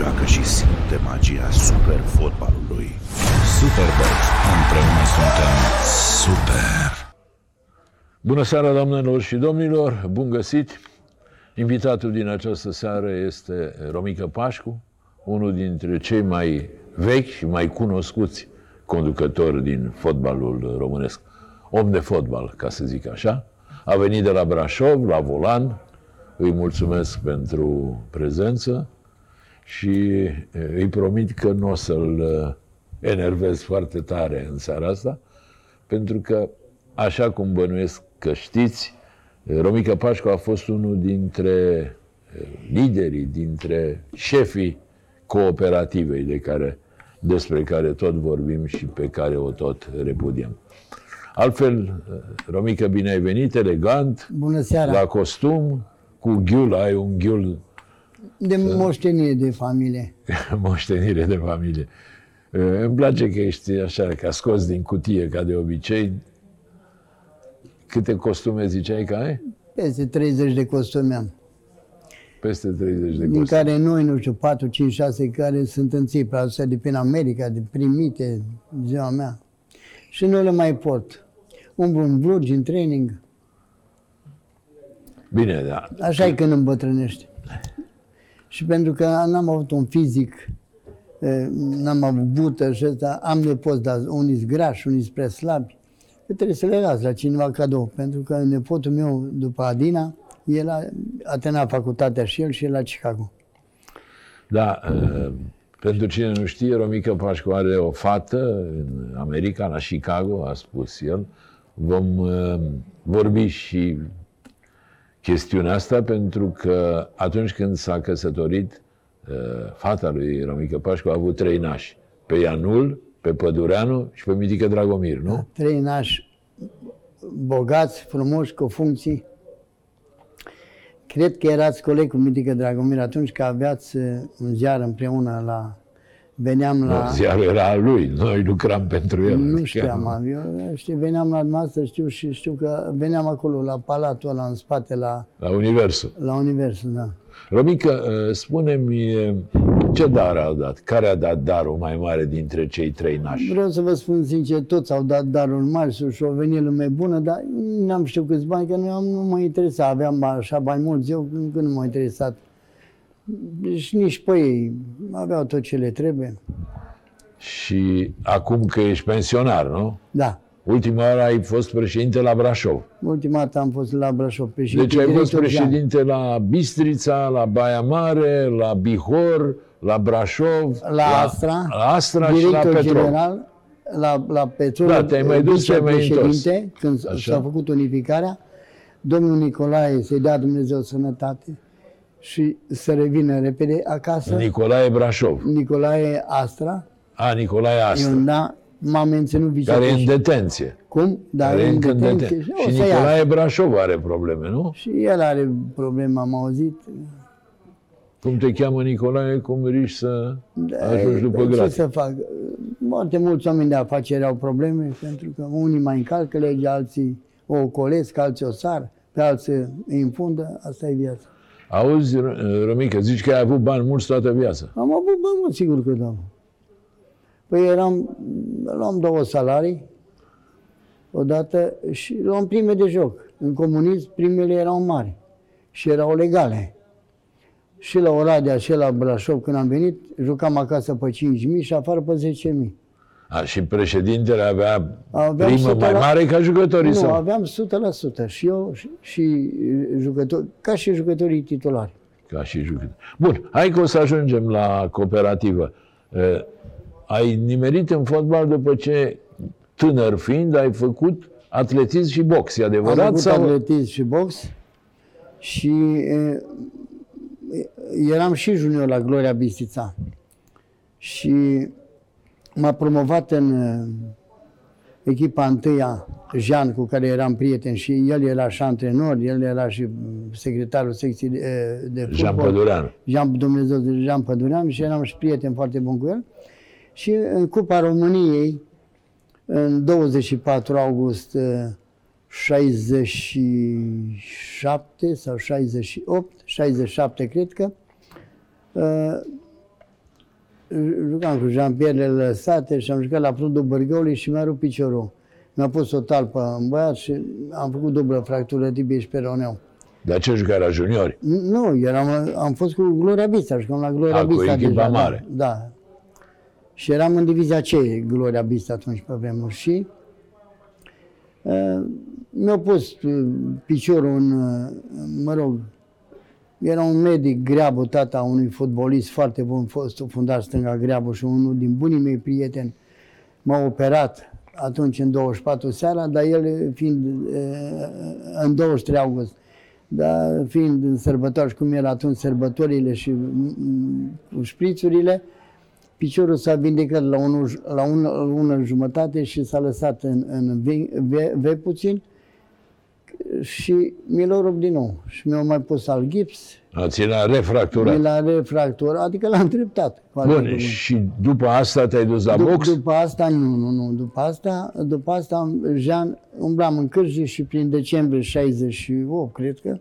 joacă și simte magia super fotbalului. Superbox. Împreună suntem Super! Bună seara, doamnelor și domnilor! Bun găsit! Invitatul din această seară este Romică Pașcu, unul dintre cei mai vechi și mai cunoscuți conducători din fotbalul românesc. Om de fotbal, ca să zic așa. A venit de la Brașov, la volan. Îi mulțumesc pentru prezență și îi promit că nu o să-l enervez foarte tare în seara asta, pentru că, așa cum bănuiesc că știți, Romica Pașcu a fost unul dintre liderii, dintre șefii cooperativei de care, despre care tot vorbim și pe care o tot repudiem. Altfel, Romica, bine ai venit, elegant, Bună seara! la costum, cu ghiul, ai un ghiul De moștenire de familie. moștenire de familie. Îmi place că ești așa, ca scos din cutie, ca de obicei. Câte costume ziceai că ai? Peste 30 de costume am. Peste 30 de Din costume. care noi, nu știu, 4, 5, 6 care sunt în țipă, astea de prin America, de primite, ziua mea. Și nu le mai port. Umblu în blugi, în training. Bine, da. Așa e când îmbătrânești. Și pentru că n-am avut un fizic, eh, n-am avut bută și ăsta, am nepoți, dar unii sunt grași, unii sunt prea slabi. Că trebuie să le las la cineva cadou. Pentru că nepotul meu, după Adina, el a, a terminat facultatea și el și el la Chicago. Da, uh, pentru cine nu știe, Romica Pașcu are o fată în America, la Chicago, a spus el. Vom uh, vorbi și chestiunea asta pentru că atunci când s-a căsătorit, uh, fata lui Romica Pașcu a avut trei nași. Pe Ianul, pe Pădureanu și pe Mitică Dragomir, nu? Trei nași bogați, frumoși, cu funcții. Cred că erați coleg cu Mitică Dragomir atunci că aveați eh, un ziar împreună la... Veneam la... Ziarul era al lui, noi lucram pentru el. Nu Adică știam, eu știu, veneam la dumneavoastră, știu și știu că veneam acolo la palatul ăla în spate, la, La Universul. la univers, da. Romică, uh, spune-mi uh, ce dar a dat? Care a dat darul mai mare dintre cei trei nași? Vreau să vă spun sincer, toți au dat daruri mari și au venit lume bună, dar n-am știut câți bani, că nu, am, nu mă interesa, aveam așa bani mulți, eu încă nu m-a interesat. Deci nici pe ei aveau tot ce le trebuie. Și acum că ești pensionar, nu? Da. Ultima oară ai fost președinte la Brașov. Ultima dată am fost la Brașov președinte. Deci ai fost director general. președinte la Bistrița, la Baia Mare, la Bihor, la Brașov, La Astra, la Astra și la director Petrol. general, la, la Petrol, Da, te-ai mai dus, te-ai mai vicepreședinte, când Așa. s-a făcut unificarea, domnul Nicolae să-i dea Dumnezeu sănătate și să revină repede acasă. Nicolae Brașov. Nicolae Astra, A, Nicolae Astra, eu da, m-am menținut care e în vicepreședinte. detenție. Cum? Da, Care e în încă în detenție detenție. și o Și să ia. Nicolae Brașov are probleme, nu? Și el are probleme, am auzit. Cum te cheamă Nicolae, cum riști să ajungi după ce grație. să fac? Foarte mulți oameni de afaceri au probleme, pentru că unii mai încalcă legea, alții o ocolesc, alții o sar, pe alții îi infundă, asta e viața. Auzi, R- Romică, zici că ai avut bani mulți toată viața. Am avut bani, mult, sigur că da. Păi eram, luam două salarii, odată, și luam prime de joc. În comunism, primele erau mari și erau legale. Și la Oradea și la Brașov, când am venit, jucam acasă pe 5.000 și afară pe 10.000. A, și președintele avea Aveam primă 100 mai la- mare ca jucătorii Nu, săi. aveam 100% și eu și, și jucători, ca și jucătorii titulari. Ca și jucători. Bun, hai că o să ajungem la cooperativă. Uh, ai nimerit în fotbal după ce, tânăr fiind, ai făcut atletism și box, e Am adevărat? făcut Sau... atletism și box și e, eram și junior la Gloria Bistița. Și m-a promovat în e, echipa întâia, Jean, cu care eram prieten și el era și antrenor, el era și secretarul secției de, e, de fotbal. Jean Pădureanu. Jean, Dumnezeu de Jean Pădurean și eram și prieten foarte bun cu el. Și în Cupa României, în 24 august eh, 67 sau 68, 67 cred că, eh, jucam cu Jean-Pierre Lăsate și am jucat la fundul Bărgăului și mi-a rupt piciorul. Mi-a pus o talpă în băiat și am făcut dublă fractură tibie și peroneu. Dar ce jucai la juniori? Nu, eram, am fost cu Gloria Bista, jucam la Gloria A, cu Bista. echipa deja, mare. Da, da. Și eram în divizia C, Gloria Bista atunci pe vremuri. Și uh, mi-a pus uh, piciorul în, uh, mă rog, era un medic greabă, tata unui fotbalist foarte bun, fost fundar stânga greabă și unul din bunii mei prieteni. M-a operat atunci în 24 seara, dar el fiind uh, în 23 august, dar fiind în sărbători, cum era atunci sărbătorile și mm, cu șprițurile, piciorul s-a vindecat la, unul, la una, una jumătate și s-a lăsat în, în V, v, v puțin și mi l-au rupt din nou. Și mi-au mai pus al gips, A, ți l-a refracturat. mi l-a refracturat, adică l-am treptat. Bun, și după asta te-ai dus la Dup- box? După asta, nu, nu, nu. După asta, după asta, am- Jean, umblam în Cârji și prin decembrie 68, cred că,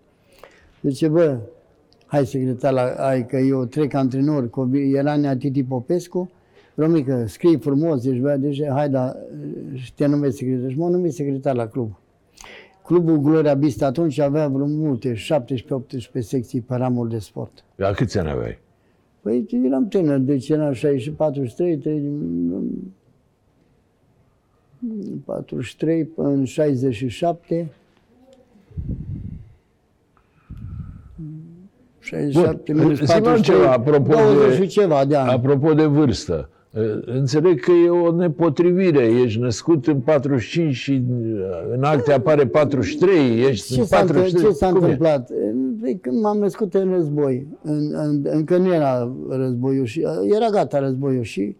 zice, bă, hai secretar, la, hai că eu trec antrenor, cu, era Nea Titi Popescu, Romică, scrii frumos, ești băiat, deci, hai, da, și te numești secretar. Și m-am numit secretar la club. Clubul Gloria Bista atunci avea vreo multe, 17-18 secții pe ramul de sport. La câți ani aveai? Păi eram tânăr, deci eram 43, 3, 43 în 67. 67 Bun, minus zi-mă 43, ceva, apropo 20 de- și ceva de ani. Apropo de vârstă, eh, înțeleg că e o nepotrivire. Ești născut în 45 și eh, în acte apare 43, ești Ce în s-a, întâmplat- 43. ce s-a Cum e? întâmplat? Păi Când m-am născut în război, în, în, încă nu era războiul și era gata războiul și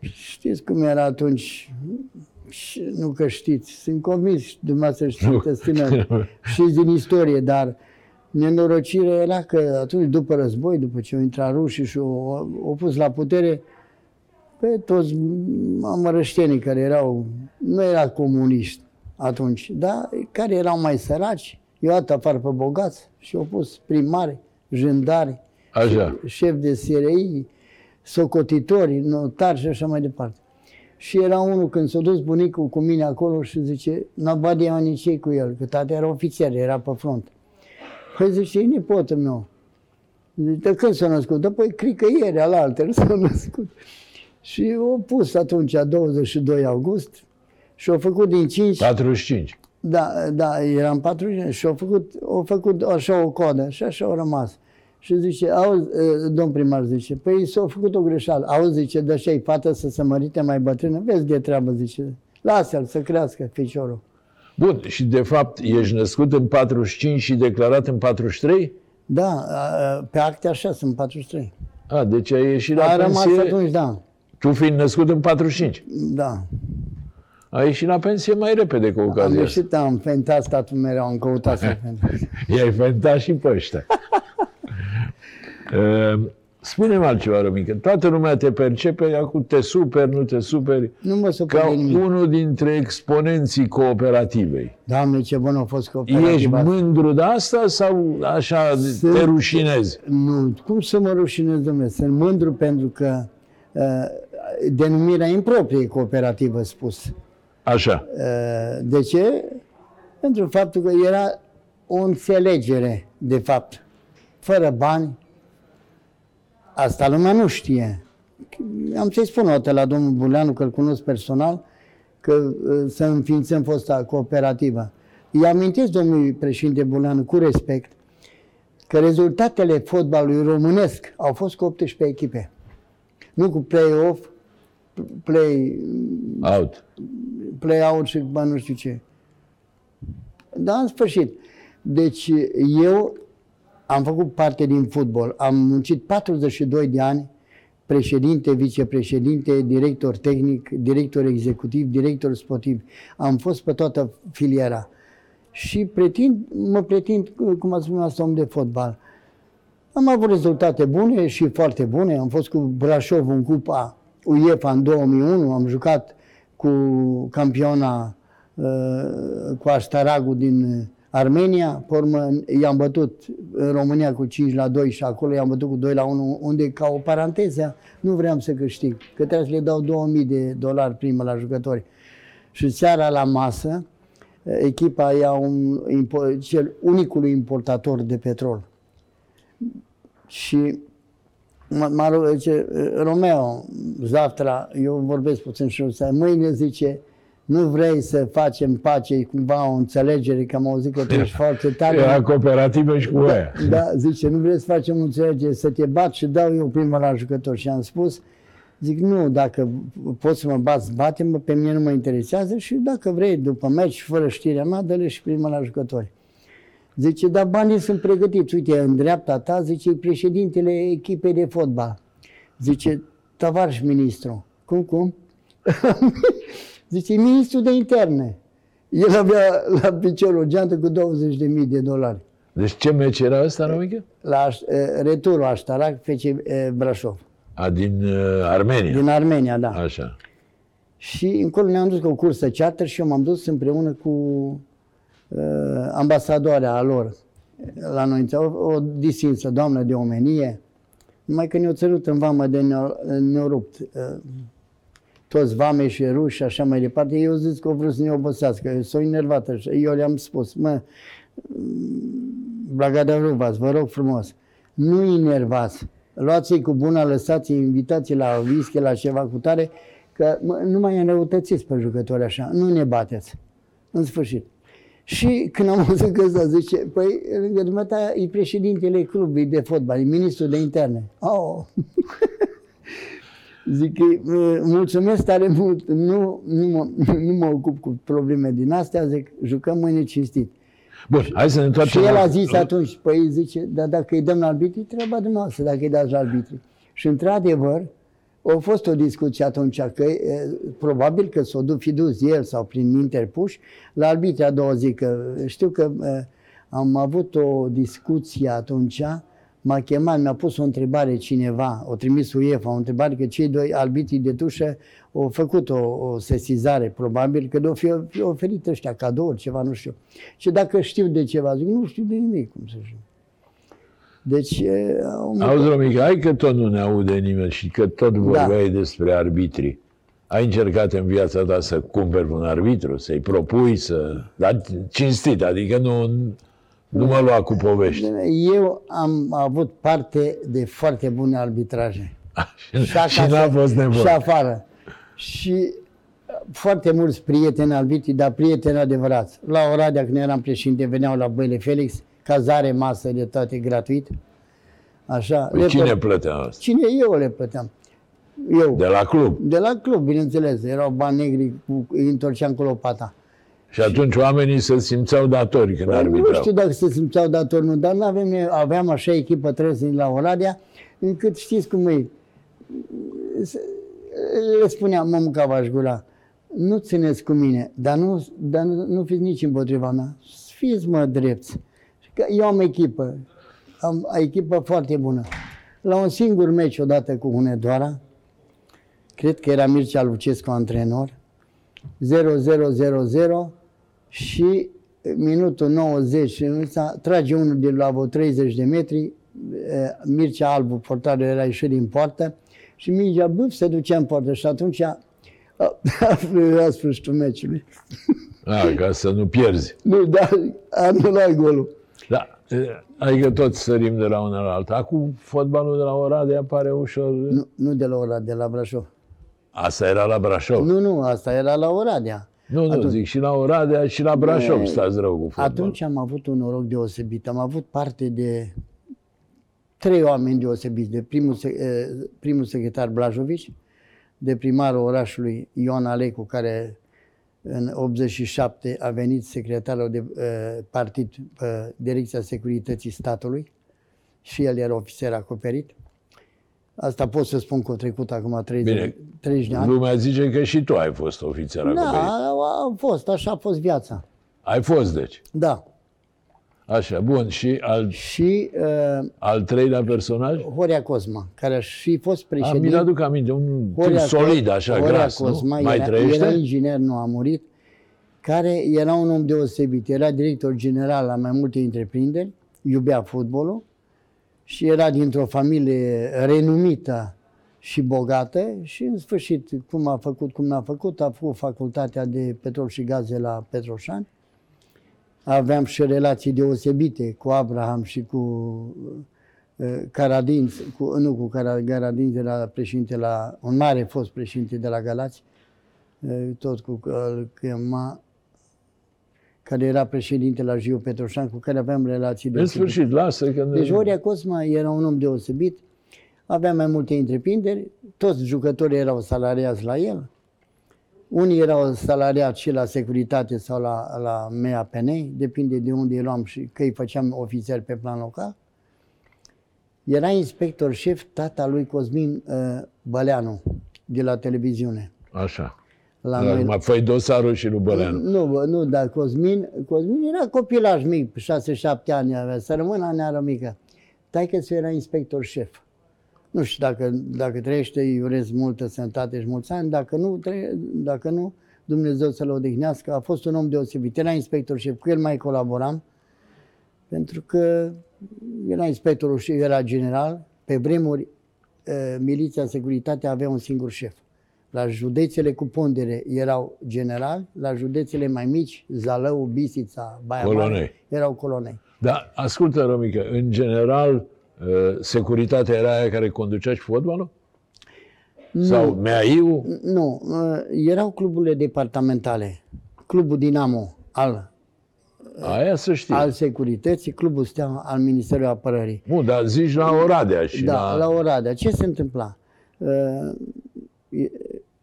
știți cum era atunci, și nu că știți, sunt convins, dumneavoastră știți, tânăr, știți din istorie, dar nenorocirea era că atunci, după război, după ce au intrat rușii și au, au pus la putere, pe toți amărăștenii care erau, nu era comuniști atunci, dar care erau mai săraci, i-au dat afară pe bogați și au pus primari, jândari, Așa. șef de SRI, socotitori, notari și așa mai departe. Și era unul când s-a dus bunicul cu mine acolo și zice, n-a nici ei cu el, că tata era ofițer, era pe front. Păi zice, e nepotul meu. Zice, de când s-a născut? Da, păi, cred că ieri, al alter s-a născut. Și au pus atunci, 22 august, și au făcut din 5 45. da, da, eram 40 și au făcut, au făcut așa o codă și așa au rămas. Și zice, auzi, eh, domn primar zice, păi s-a făcut o greșeală. Auzi, zice, dă și fată să se mărite mai bătrână, vezi de treabă, zice. Lasă-l să crească ficiorul. Bun, și de fapt ești născut în 45 și declarat în 43? Da, a, pe acte așa sunt 43. A, deci ai ieșit la A rămas pensie, atunci, da, tu fiind născut în 45. da. Ai ieșit la pensie mai repede cu Am ocazia asta. ieșit, am fentat statul mereu, am căutat să fentat. I-ai fentat și pe ăștia. Uh, Spune-mi altceva, Rămică. Toată lumea te percepe, acum te superi, nu te superi, Nu mă ca supăr de nimic. unul dintre exponenții cooperativei. Doamne, ce bun a fost cooperativa. Ești mândru de asta sau așa Sunt- te rușinezi? Nu, cum să mă rușinez, domnule? Sunt mândru pentru că uh, denumirea improprie e cooperativă spus. Așa. Uh, de ce? Pentru faptul că era o înțelegere, de fapt. Fără bani, asta lumea nu știe. Am să-i spun o dată la domnul Buleanu, că îl cunosc personal, că uh, să înființăm fosta cooperativă. Îi amintesc domnului președinte Buleanu cu respect că rezultatele fotbalului românesc au fost cu 18 echipe. Nu cu play-off, play, Out. play-out și bă, nu știu ce. Dar în sfârșit. Deci eu am făcut parte din fotbal. Am muncit 42 de ani, președinte, vicepreședinte, director tehnic, director executiv, director sportiv. Am fost pe toată filiera. Și pretind, mă pretind, cum a spus asta, om de fotbal. Am avut rezultate bune și foarte bune. Am fost cu Brașov în Cupa UEFA în 2001. Am jucat cu campiona uh, cu Aștaragu din Armenia, pe urmă i-am bătut în România cu 5 la 2 și acolo i-am bătut cu 2 la 1, unde ca o paranteză nu vreau să câștig, că trebuie să le dau 2000 de dolari primă la jucători. Și seara la masă, echipa ia un, impo- cel unicul importator de petrol. Și mă, mă zice, Romeo, Zaftra, eu vorbesc puțin și ăsta, mâine zice, nu vrei să facem pace, cumva o înțelegere, că am auzit că tu ești foarte tare. Era cooperativă și cu aia. Da, zice, nu vrei să facem o înțelegere, să te bat și dau eu prima la jucător. Și am spus, zic, nu, dacă poți să mă bați, bate-mă, pe mine nu mă interesează și dacă vrei, după meci, fără știrea mea, dă-le și prima la jucători. Zice, dar banii sunt pregătiți. Uite, în dreapta ta, zice, președintele echipei de fotbal. Zice, tavarș ministru. Cum, cum? zice, ministru de interne. El avea la picior o geantă cu 20.000 de dolari. Deci ce meci era ăsta, Romică? La uh, returul Aștarac, FC uh, Brașov. A, din uh, Armenia. Din Armenia, da. Așa. Și încolo ne-am dus cu o cursă charter și eu m-am dus împreună cu uh, ambasadoarea a lor la noi, o, o distinsă doamnă de omenie, numai că ne-o țărut în vamă de ne-o, ne rupt. Uh, toți vame și ruși și așa mai departe. Eu zis că au vrut să ne obosească, eu sunt enervată. și Eu le-am spus, mă, Blagada Rubați, vă rog frumos, nu enervați, luați-i cu bună, lăsați invitații la whisky, la ceva cu tare, că mă, nu mai înrăutățiți pe jucători așa, nu ne bateți. În sfârșit. Și când am auzit că ăsta zice, păi, lângă dumneata e președintele clubului de fotbal, e ministrul de interne. Oh. Zic, mulțumesc tare mult, nu, nu, mă, nu mă ocup cu probleme din astea, zic, jucăm mâine cinstit. Bun, hai să ne întoarcem. Și el la- a zis atunci, păi zice, dar dacă îi dăm la arbitri, treaba dumneavoastră, dacă îi dați la arbitri. Și într-adevăr, a fost o discuție atunci, că e, probabil că s-o du- fi dus el sau prin interpuși la arbitri a doua zi, că știu că e, am avut o discuție atunci, m-a chemat, mi-a pus o întrebare cineva, o trimis UEFA, o întrebare că cei doi arbitrii de tușă au făcut o, o sesizare, probabil, că de-o fi, fi oferit ăștia cadouri, ceva, nu știu. Și dacă știu de ceva, zic, nu știu de nimic, cum să știu. Deci, e, au- Auzi, Romica, hai că tot nu ne aude nimeni și că tot Da. vorbeai despre arbitri. Ai încercat în viața ta să cumperi un arbitru, să-i propui, să... Dar cinstit, adică nu, nu mă lua cu povești. eu am avut parte de foarte bune arbitraje. și acasă, n-a fost Și nevoie. afară. Și foarte mulți prieteni arbitri, dar prieteni adevărați. La Oradea, când eram președinte, veneau la Băile Felix, cazare, masă, de toate gratuit. Așa. Păi cine plă- plătea asta? Cine eu le plăteam? Eu. De la club. De la club, bineînțeles. Erau bani negri, cu, îi întorceam cu lopata. Și atunci oamenii se simțeau datori când Păi, Nu arbitrau. știu dacă se simțeau dator, nu, dar nu aveam, aveam așa echipă trăsnic la Oradea, încât știți cum e. Se- Le spuneam, mă mâncava gura, nu țineți cu mine, dar nu, dar nu, nu fiți nici împotriva mea. Fiți mă drepți. Că eu am echipă, am o echipă foarte bună. La un singur meci odată cu Hunedoara, cred că era Mircea Lucescu antrenor, 0-0-0-0 și minutul 90 ăsta, trage unul de la vreo 30 de metri, eh, Mircea Albu, portarul era ieșit din poartă și mingea bâf se ducea în poartă și atunci a, a sfârșitul meciului. Da, ca să nu pierzi. Nu, dar a anulat golul. Da, e, adică tot sărim de la una la alta. Acum fotbalul de la Oradea pare ușor... Nu, nu de la ora, de la Brașov. Asta era la Brașov. Nu, nu, asta era la Oradea. Nu, nu, Atunci- zic și la Oradea și la Brașov E, stați rău cu fotbal. Atunci am avut un noroc deosebit. Am avut parte de trei oameni deosebiți. De primul, se- eh, primul secretar Blajovici, de primarul orașului Ion Alecu, care în 87 a venit secretarul de eh, partid pe Direcția Securității Statului și el era ofițer acoperit. Asta pot să spun că a trecut acum 30, Bine. 30 de ani. Lumea zice că și tu ai fost ofițer Da, acoperit. a, a fost, așa a fost viața. Ai fost, deci. Da. Așa, bun. Și al, Și uh, al treilea personaj? Horia Cosma, care a și fost A, președinte. mi-l aduc aminte, un tip Horia solid, Co- așa, Horia gras, Cosma nu? Mai era, trăiește? era inginer, nu a murit. care era un om deosebit. Era director general la mai multe întreprinderi, iubea fotbalul și era dintr-o familie renumită și bogată și în sfârșit, cum a făcut, cum n-a făcut, a făcut facultatea de petrol și gaze la Petroșani. Aveam și relații deosebite cu Abraham și cu uh, Caradin, cu, nu cu Caradin de la președinte la, un mare fost președinte de la Galați, uh, tot cu îl chema, care era președinte la Giu Petroșan, cu care aveam relații În deosebite. sfârșit, lasă că... Deci Horia Cosma era un om deosebit, avea mai multe întreprinderi, toți jucătorii erau salariați la el, unii erau salariați și la securitate sau la, la MEAPN, depinde de unde îi luam și că îi făceam ofițeri pe plan local. Era inspector șef tata lui Cosmin uh, Băleanu, de la televiziune. Așa. La Dar noi- mai făi dosarul și lui Băleanu. nu, bă, nu, dar Cosmin, Cosmin era copilaj mic, 6-7 ani avea, să rămână neară mică. Taică să era inspector șef. Nu știu dacă, dacă trăiește, îi urez multă sănătate și mulți ani, dacă nu, trăie, dacă nu, Dumnezeu să-l odihnească. A fost un om deosebit. Era inspector șef, cu el mai colaboram, pentru că era inspectorul și era general. Pe vremuri, eh, miliția, securitatea avea un singur șef. La județele cu pondere erau generali, la județele mai mici, Zalău, Bisița, Baia Colonei. Mare, erau colonei. Dar ascultă, Romică, în general, uh, securitatea era aia care conducea și fotbalul? Sau MEAI-ul? Nu, eh, erau cluburile departamentale. Clubul Dinamo al, Aia să știi. al securității, clubul Steaua al Ministerului Apărării. Nu, dar zici la Oradea și Da, la... la Oradea. Ce se întâmpla? Uh,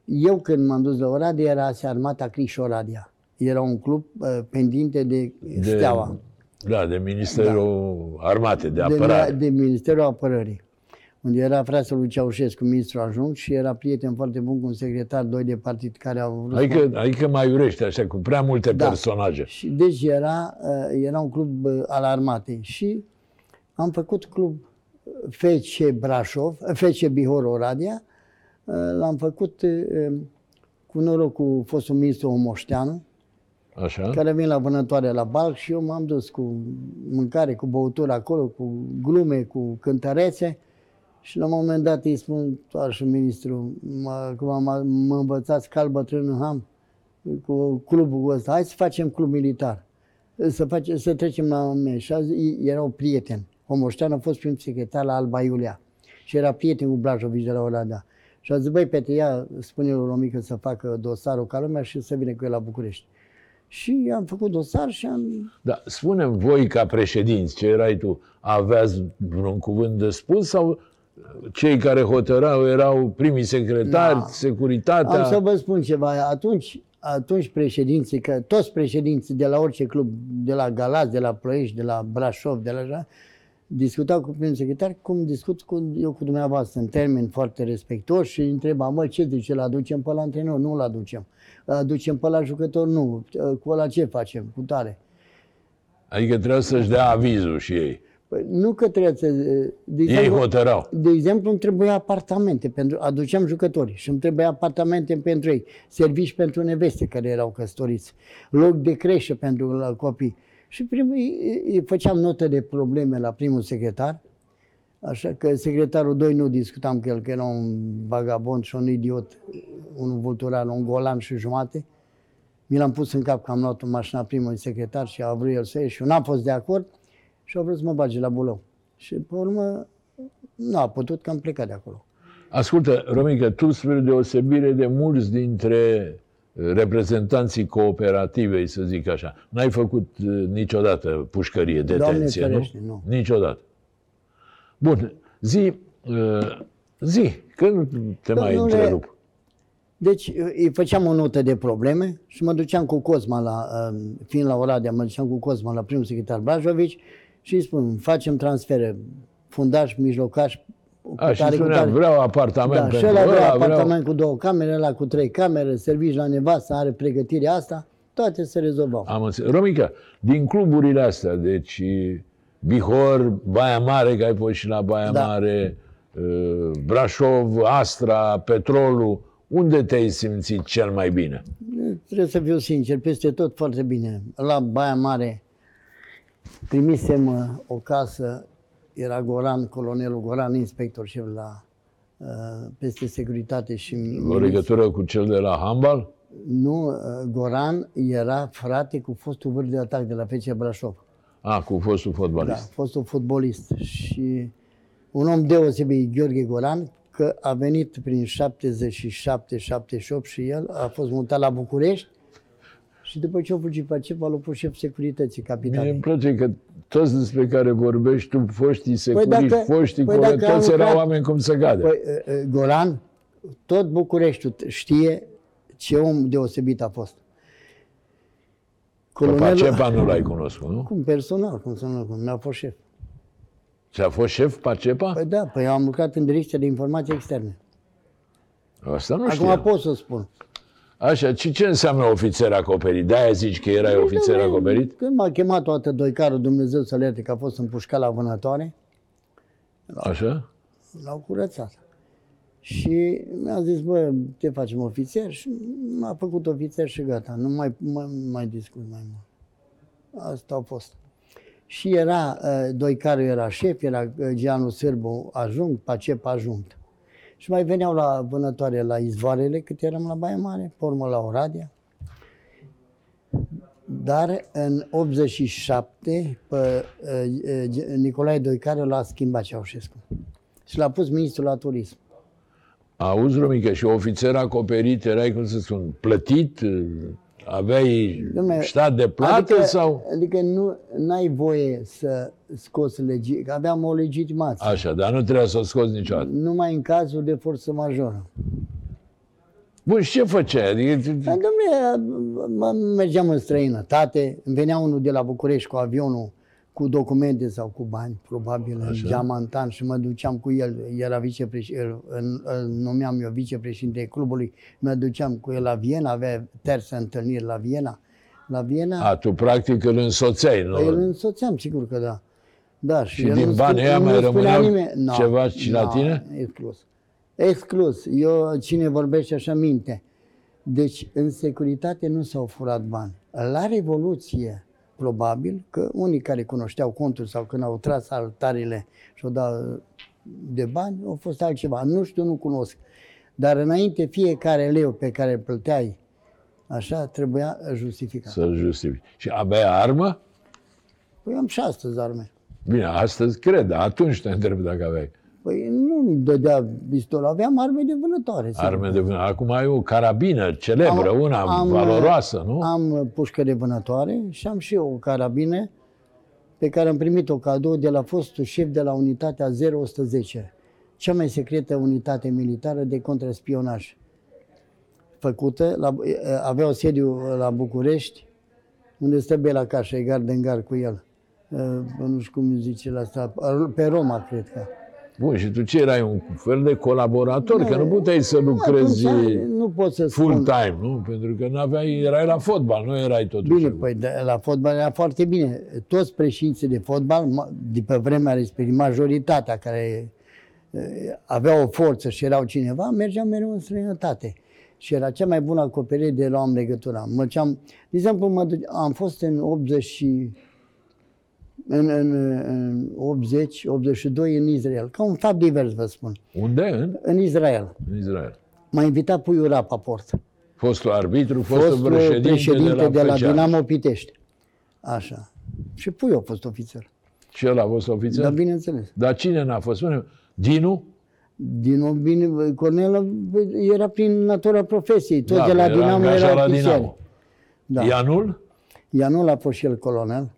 Eu când m-am dus la Oradea era se armata Criș Oradea. Era un club uh, pendinte de, de, Steaua, Da, de Ministerul Armate, de de, Apărare. de Ministerul Apărării, unde era fratele lui Ceaușescu, ministru ajung și era prieten foarte bun cu un secretar, doi de partid care au vrut să Adică, adică mai urește așa, cu prea multe Da. personaje. Și deci era, uh, era un club uh, al armatei și am făcut club uh, FC Brașov, uh, FC Bihor Oradea, uh, l-am făcut uh, cu noroc cu fostul ministru Omoșteanu, Așa? care vin la vânătoare la Balc și eu m-am dus cu mâncare, cu băutură acolo, cu glume, cu cântărețe și la un moment dat îi spun, toarșul ministru, mă, cum am, mă învățați cal bătrân în ham cu clubul ăsta, hai să facem club militar, să, face, să trecem la mine. Și azi erau prieteni. Omoștean a fost prim secretar la Alba Iulia și era prieten cu Blajovici de la Oradea. Și a zis, băi, Petre, ia, spune lui Romică să facă dosarul ca lumea și să vină cu el la București. Și am făcut dosar și am... Da, spunem voi ca președinți, ce erai tu, aveați vreun cuvânt de spus sau cei care hotărau erau primii secretari, Da. securitatea? Am să vă spun ceva. Atunci, atunci președinții, că toți președinții de la orice club, de la Galați, de la Ploiești, de la Brașov, de la așa, discutau cu primul secretar cum discut cu, eu cu dumneavoastră, în termeni foarte respectoși și îi întrebam, mă, ce zice, îl aducem pe la antrenor? Nu îl aducem. Îl aducem pe la jucător? Nu. Cu ăla ce facem? Cu tare. Adică trebuie să-și dea avizul și ei. Păi, nu că trebuie să... De Ei exemplu, hotărau. de exemplu, îmi trebuia apartamente, pentru, aduceam jucători și îmi trebuia apartamente pentru ei, servici pentru neveste care erau căsătoriți, loc de creșă pentru la copii. Și primul, îi, îi făceam notă de probleme la primul secretar, așa că secretarul 2 nu discutam cu el, că era un vagabond și un idiot, un vulturar, un golan și jumate. Mi l-am pus în cap că am luat o mașină primului secretar și a vrut el să ieși și eu n-am fost de acord și a vrut să mă bage la bulău. Și pe urmă nu a putut că am plecat de acolo. Ascultă, Romică, tu spre deosebire de mulți dintre uh, reprezentanții cooperativei, să zic așa, n-ai făcut uh, niciodată pușcărie, detenție, nu? ferește, nu. Niciodată. Bun, zi, uh, zi, că nu te mai Domnule, întrerup. Deci îi făceam o notă de probleme și mă duceam cu Cosma, la, uh, fiind la Oradea, mă duceam cu Cosma la primul secretar Brajovici și îi spun, facem transfere, fundaș, mijlocaș, cu A, și tare, cu spunea, tare. vreau apartament Da, și pentru ăla vrea ăla, apartament cu două camere, ăla cu trei camere, servici la nevastă, are pregătirea asta, toate se rezolvau. Am înțeles. Romica, din cluburile astea, deci Bihor, Baia Mare, că ai fost și la Baia Da. Mare, uh, Brașov, Astra, Petrolul, unde te-ai simțit cel mai bine? trebuie să fiu sincer, peste tot foarte bine. La Baia Mare primisem uh, o casă, era Goran, colonelul Goran, inspector șef la uh, peste securitate și O legătură cu cel de la handbal? Nu, uh, Goran era frate cu fostul vârf de atac de la FC Brașov. A, cu fostul Da, fotbalist. fostul fotbalist. Și un om deosebit, Gheorghe Goran, că a venit prin 77-78 și el a fost mutat la București și după ce a fugit pe CEP, a luat șef securității Mie capitalei. îmi place că toți despre care vorbești tu, foștii securiști, dacă- foștii păi păi dacă am toți erau lucrat- oameni cum să gade. Păi, uh, uh, Goran, tot Bucureștiul t- știe ce om deosebit a fost. Că Pacepa nu l-ai cunoscut, nu? Cum personal, cum să nu, cum mi-a fost șef. Și a fost șef Pacepa? Păi da, păi eu am lucrat în direcția de informații externe. Asta nu Acum știam. pot să spun. Așa, și ce înseamnă ofițer acoperit? De-aia zici că erai ofițer Dom'le, acoperit? Când m-a chemat toată doicarul, Dumnezeu să-l ierte că a fost împușcat la vânătoare, Așa? l-au curățat. Și mi-a zis, bă, te facem ofițer? Și m-a făcut ofițer și gata, nu mai, mai, mai discut mai mult. Asta a fost. Și era, uh, Doicaru era șef, era uh, Gianu Sârbu ajung, Pacep ajunct. Și mai veneau la vânătoare la izvoarele, cât eram la Baia Mare, pe urmă la Oradea. Dar în 87, pe uh, uh, Nicolae Doicaru l-a schimbat Ceaușescu. Și l-a pus ministrul la turism. Auzi, Romică, și ofițer acoperit erai, cum să spun, plătit? Aveai Dom'le, stat de plată adică, sau... Adică nu ai voie să scoți legi, că aveam o legitimație. Așa, dar nu trebuia să o scoți niciodată. Numai în cazul de forță majoră. Bun, și ce făceai? Adică, Dar, domnule, mă- mergeam în străinătate, îmi venea unul de la București cu avionul, cu documente sau cu bani, probabil, în geamantan și mă duceam cu el, era vicepreședinte, îl, îl numeam eu vicepreședinte clubului, mă duceam cu el la Viena, avea terță întâlniri la Viena. La Viena, a, tu practic îl însoțeai, nu? Păi îl însoțeam, sigur că da. Da, Și el din nu banii spune- ăia nu mai spunea rămâneau nimeni- No, ceva și la no, tine? Exclus. Exclus. Eu, cine vorbește așa minte. Deci, în securitate nu s-au furat bani. La Revoluție, probabil, că unii care cunoșteau contul sau când au tras altarile și au dat de bani, au fost altceva. Nu știu, nu cunosc. Dar înainte, fiecare leu pe care îl plăteai, așa, trebuia justificat. Să justifici. Și aveai armă? Păi am și astăzi arme. Bine, astăzi cred, dar atunci te întreb dacă aveai Păi nu îmi dădea pistol, aveam arme de vânătoare. sigur. arme de vână. Acum ai o carabină celebră, una valoroasă, nu? Am pușcă de vânătoare și am și eu o carabină pe care am primit-o cadou de la fostul șef de la unitatea 0110, cea mai secretă unitate militară de contraspionaj. Făcută, la, avea o sediu la București, unde stă Bela Cașa, e gard în gar cu el. Nu știu cum zice la asta, pe Roma, cred că. Bun, și tu ce erai? Un fel de colaborator? Că nu puteai să lucrezi Atunci, nu pot să spun. full-time, nu? Pentru că n-aveai, erai la fotbal, nu erai totuși. Bine, acolo. păi de, la fotbal era foarte bine. Toți președinții de fotbal, ma- de pe vremea respectivă, majoritatea care eh, aveau o forță și erau cineva, mergeam mereu în străinătate. Și era cea mai bună acoperire de luam legătura. Mă duceam, de exemplu, mă duce, am fost în 80 și în, în, în 80, 82 în Israel. Ca un fapt divers, vă spun. Unde? În? În Israel. în Israel. M-a invitat Puiu Rapaport. Fostul arbitru, fostul, fostul președinte, președinte de la, de la FCA. Dinamo Pitești. Așa. Și Puiu a fost ofițer. Și el a fost ofițer? Dar bineînțeles. Dar cine n-a fost? Spune Dinu? Dinu, bine, Cornel era prin natura profesiei. Tot Da, de la era Dinamo angajat era la ofițer. Dinamo. Da. Ianul? Ianul a fost și el colonel.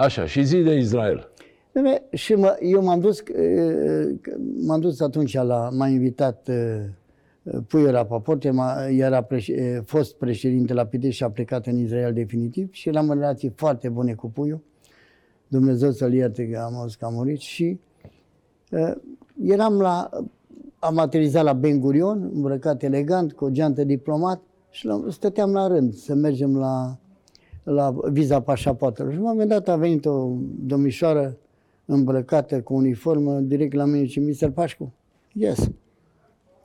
Așa, și zi de Israel. Bine, Și mă, eu m-am dus, eh, m-am dus atunci la, m-a invitat eh, Puiu Rapaport, el m-a- era preș, eh, fost președinte la Pitești și a plecat în Israel definitiv și eram în relații foarte bune cu Puiu. Dumnezeu să-l ierte că am auzit că a murit și uh, eram la, am aterizat la Ben Gurion, îmbrăcat elegant, cu o geantă diplomat și la, stăteam la rând să mergem la, la viza pașapoartelor. Și la un moment dat a venit o domnișoară îmbrăcată cu uniformă direct la mine și Mr. Pașcu. Yes.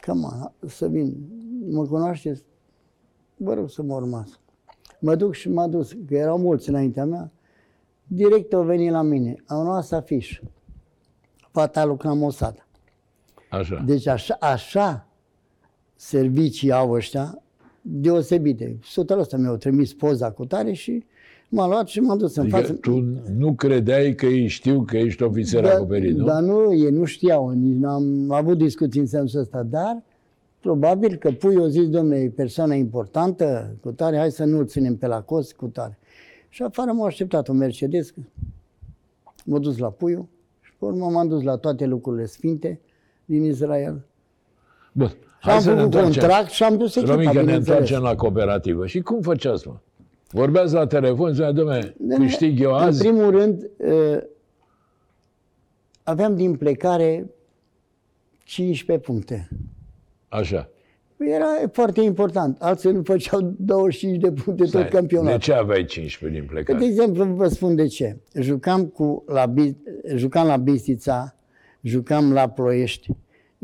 Come on, să vin. Mă cunoașteți? vă rog să mă urmați. Mă duc și m-a dus, că erau mulți înaintea mea. Direct au venit la mine. Au luat afiș. Fata lucra în Mossad. Așa. Deci așa, așa servicii au ăștia deosebite. Sotul ăsta mi-au trimis poza cu tare și m-a luat și m-a dus în Adică față. tu nu credeai că ei știu că ești ofițer acoperit, nu? Dar nu, ei nu știau, nici n-am avut discuții în sensul ăsta, dar probabil că pui o zis, domnule, e persoană importantă, cu tare, hai să nu-l ținem pe la cost, cu tare. Și afară m-a așteptat un Mercedes, m-a dus la puiul și pe urmă m-am dus la toate lucrurile sfinte din Israel. Bun. Și Hai am să ne făcut întoarcem. contract și am dus echipa, Romica, ne bineînțeles. întoarcem la cooperativă. Și cum făceați, mă? Vorbeați la telefon, spunea, domnule, Dom'le, câștig eu În azi? primul rând, uh, aveam din plecare 15 puncte. Așa. Era foarte important. Alții nu făceau 25 de puncte tot Stai, De campionatul. ce aveai 15 din Că, plecare? de exemplu, vă spun de ce. Jucam, cu, la, Bi- jucam la Bistița, jucam la Ploiești,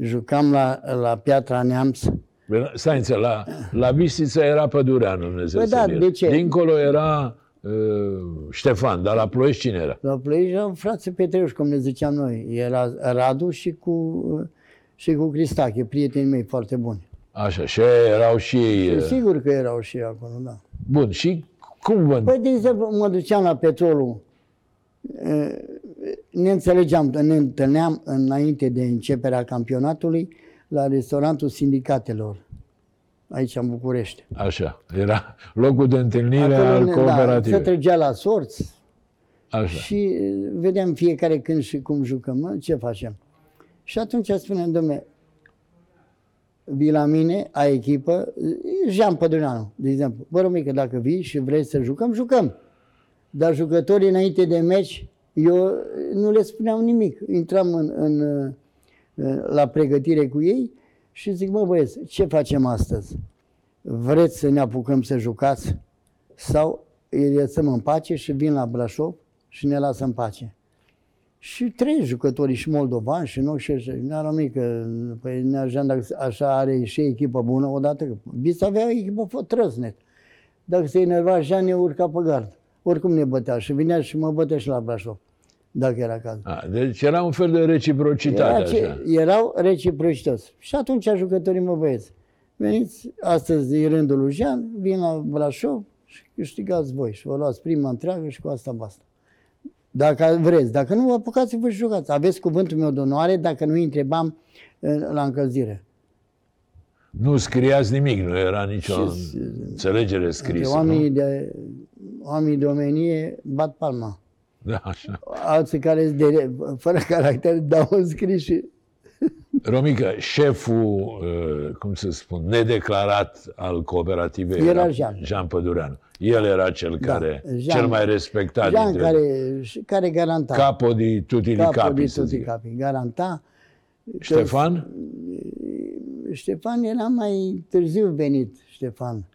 jucam la, la Piatra Neamț. Bine, Stai înțeleg, la, la Bistița era Pădureanu, Dumnezeu Păi să da, fie. de ce? Dincolo era uh, Ștefan, dar la Ploiești cine era? La Ploiești erau frații Petreuși, cum ne ziceam noi. Era Radu și cu, și cu Cristache, prietenii mei foarte buni. Așa, și erau și ei. Și uh, sigur că erau și ei acolo, da. Bun, și cum vă... Păi, de exemplu, mă duceam la petrolul, eh, ne înțelegeam, ne întâlneam înainte de începerea campionatului la restaurantul sindicatelor, aici în București. Așa, era locul de întâlnire Acolo al ne- da, cooperativei. se trăgea la sorți Așa. și eh, vedeam fiecare când și cum jucăm, mă, ce facem. Și atunci spuneam, domne, vii la mine, ai echipă, Jean Pădureanu, de exemplu. Bă, Romică, dacă vii și vrei să jucăm, jucăm. Dar jucătorii înainte de meci, eu nu le spuneam nimic. Intram în, în, la pregătire cu ei și zic, mă băieți, ce facem astăzi? Vreți să ne apucăm să jucați? Sau îi lăsăm în pace și vin la Brașov și ne lasă în pace? Și trei jucători, și moldovani, și noi, și așa. N-am mică, păi Neajan, dacă așa are și echipă bună, odată, că Bis avea o echipă fă trăsnet. Dacă se enerva, Jean ne urca pe gard. Oricum ne bătea și vinea și mă bătea și la Brașov, dacă era cazul. A, deci era un fel de reciprocitate, Era ce, așa. erau reciprocitos. Și atunci jucătorii mă băieți. Veniți, astăzi e rândul lui Jean, vin la Brașov și câștigați voi. Și vă luați prima întreagă și cu asta basta. Dacă vreți, dacă nu, apucați-vă și jucați. Aveți cuvântul meu de onoare dacă nu îi întrebam eh, la încălzire. Nu scriați nimic, nu era nicio Și- înțelegere Între scrisă. oamenii Nu? de, oamenii de omenie bat palma. Da, așa. Alții care sunt de, fără caracter dau un scris și Romică, șeful, uh, cum să spun, nedeclarat al cooperativei Era Jean. Jean Pădureanu. El era cel care, Jean. cel mai respectat Jean dintre care, care garanta. capo di tutti i capul capi, de să tutti zic. capi. Garanta. că Ștefan? Ștefan era mai târziu venit, Ștefan.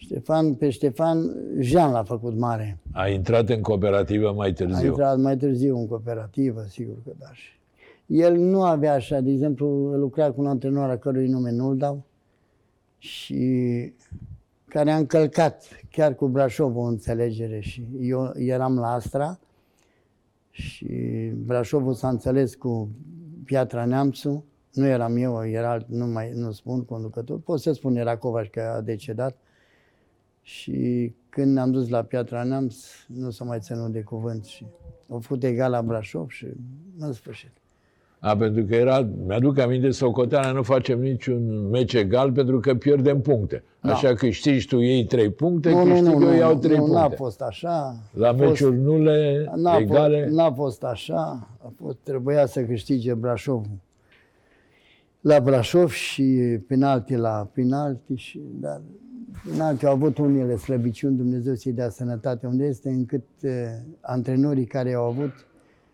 Ștefan, pe Ștefan, Jean l-a făcut mare. A intrat în cooperativă mai A târziu. intrat mai târziu în cooperativă, sigur că da. Și El nu avea așa, de exemplu, lucra cu un antrenor a cărui nume nu-l dau și care a încălcat chiar cu Brașov o înțelegere și eu eram la Astra și Brașovul s-a înțeles cu Piatra Neamțu, nu eram eu, era alt, nu mai nu spun conducător, pot să spun era Covaș că a decedat și când am dus la Piatra Neamț, nu s-a mai ținut de cuvânt și au făcut egal la Brașov și în sfârșit. A, pentru că era, mi-aduc aminte, Socoteana nu facem niciun meci egal pentru că pierdem puncte. Așa câștigi tu ei trei puncte, Nu, nu, câștig nu, eu nu, iau nu, trei nu, n-a puncte. fost așa. La A fost- meciuri nule, N-a, egale, fost, n-a fost așa. A fost, trebuia să câștige Brașovul. La Brașov și penalti la penalti și dar penalti au avut unele slăbiciuni, Dumnezeu să-i dea sănătate unde este, încât uh, antrenorii care au avut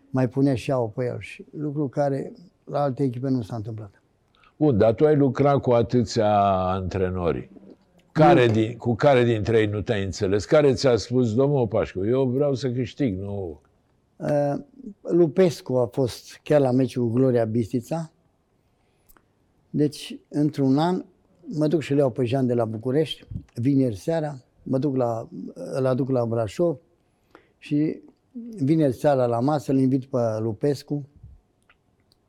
mai punea și au pe el. Și lucru care la alte echipe nu s-a întâmplat. Bun, dar tu ai lucrat cu atâția antrenori. Care din, cu care dintre ei nu te-ai înțeles? Care ți-a spus, domnul Pașcu, eu vreau să câștig, nu... Uh, Lupescu a fost chiar la meciul cu Gloria Bistița. Deci, într-un an, mă duc și le iau pe Jean de la București, vineri seara, mă duc la, îl aduc la Brașov și vineri seara la masă îl invit pe Lupescu,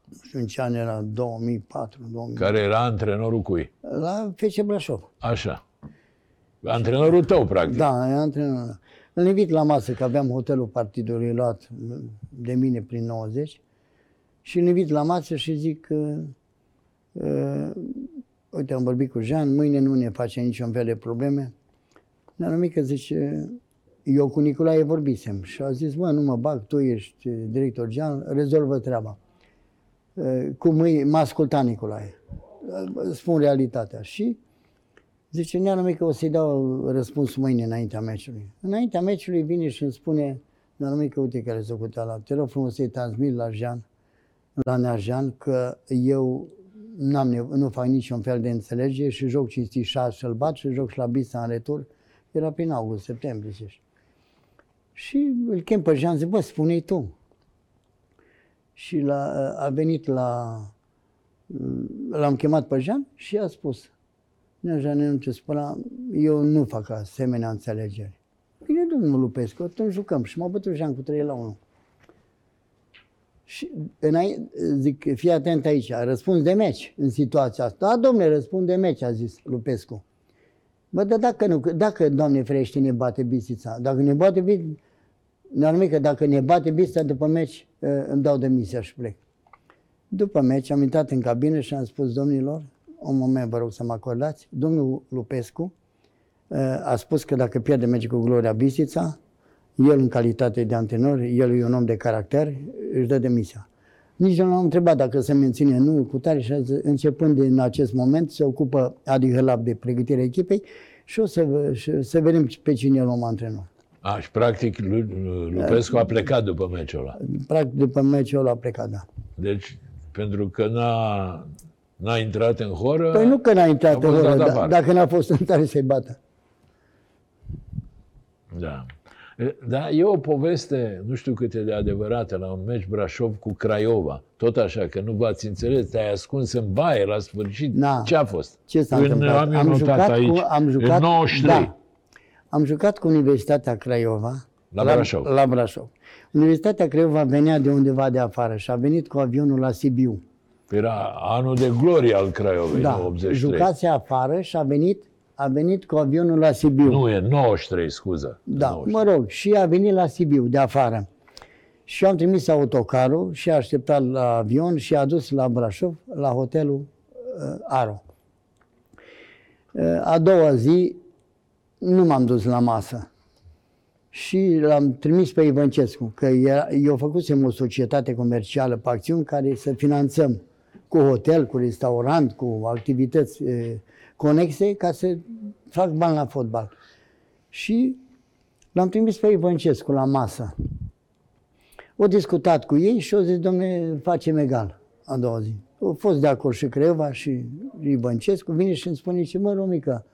nu știu în ce an era, 2004, 2000, Care era antrenorul cui? la FC Brașov. Așa. Antrenorul tău, practic. Da, e antrenor. Îl invit la masă, că aveam hotelul partidului luat de mine prin 90 și îl invit la masă și zic că uh, uite, am vorbit cu Jean, mâine nu ne face niciun fel de probleme. Ne-a numit că zice, eu cu Nicolae vorbisem și a zis, mă, nu mă bag, tu ești director general, rezolvă treaba. Uh, Cum mâine, m-a ascultat Nicolae. Uh, Spun realitatea. Și Zice, Neana Mică, o să-i dau răspuns mâine înaintea meciului. Înaintea meciului vine și îmi spune, Neana Mică, uite care s-a la te rog frumos să-i transmit la Jean, la Nea Jean, că eu n-am nevo- nu fac niciun fel de înțelegere și joc cinstit șase să-l bat și joc și la Bista în retur. Era prin august, septembrie, zici. Și îl chem pe Jean, zic, bă, spune-i tu. Și la, a venit la, l-am chemat pe Jean și a spus, Nea Jean, nu ce spunea, eu nu fac asemenea înțelegeri. Bine, domnul Lupescu, atunci jucăm. Și m-a bătut Jean cu 3 la 1. Și înainte, zic, fii atent aici, răspuns de meci în situația asta. Da, domnule, răspund de meci, a zis Lupescu. Bă, dar dacă nu, dacă, Doamne ferește, ne bate Bistița, dacă ne bate Bistița, ne că dacă ne bate Bistița după meci, eh, îmi dau demisia și plec. După meci am intrat în cabină și am spus, domnilor, un moment vă rog să mă acordați, domnul Lupescu eh, a spus că dacă pierde meci cu Gloria Bistița, el în calitate de antrenor, el e un om de caracter, își dă demisia. Nici nu l-am întrebat dacă se menține nu cu tare și a zis, începând din acest moment se ocupă Adi Hălap de pregătirea echipei și o să, vă- și să vedem pe cine îl luăm antrenor. A, și practic Lu- Lupescu a plecat după meciul ăla. Practic după meciul ăla a plecat, da. Deci, pentru că n-a, n-a intrat în horă... Păi nu că n-a a intrat în fost dat oră, da, afară. dacă n-a fost în stare să-i bată. Da. E, Da, e o poveste, nu știu cât e de adevărată, la un meci Brașov cu Craiova. Tot așa, că nu v-ați înțeles, te-ai ascuns în baie la sfârșit. Da. Ce a fost? Ce s-a în, întâmplat? Am, am notat aici, cu, am jucat, în 93. Da, am jucat cu Universitatea Craiova. La Brașov. La, la Brașov. Universitatea Craiova venea de undeva de afară și a venit cu avionul la Sibiu. Era anul de glorie al Craiovei, Da, nu 83. jucase afară și a venit, a venit cu avionul la Sibiu. Nu, e 93, scuză. Da, 93. mă rog, și a venit la Sibiu, de afară. Și eu am trimis autocarul și a așteptat la avion și a dus la Brașov, la hotelul uh, Aro. Uh, a doua zi nu m-am dus la masă. Și l-am trimis pe Ivăncescu, că era, eu făcusem o societate comercială pe acțiuni care să finanțăm cu hotel, cu restaurant, cu activități uh, conexe, ca să fac bani la fotbal. Și l-am trimis pe Ivăncescu la masă. O discutat cu ei și o zis, domne, facem egal a doua zi. Au fost de acord și Creva și Ivăncescu, vine și îmi spune, ce mă, Romica,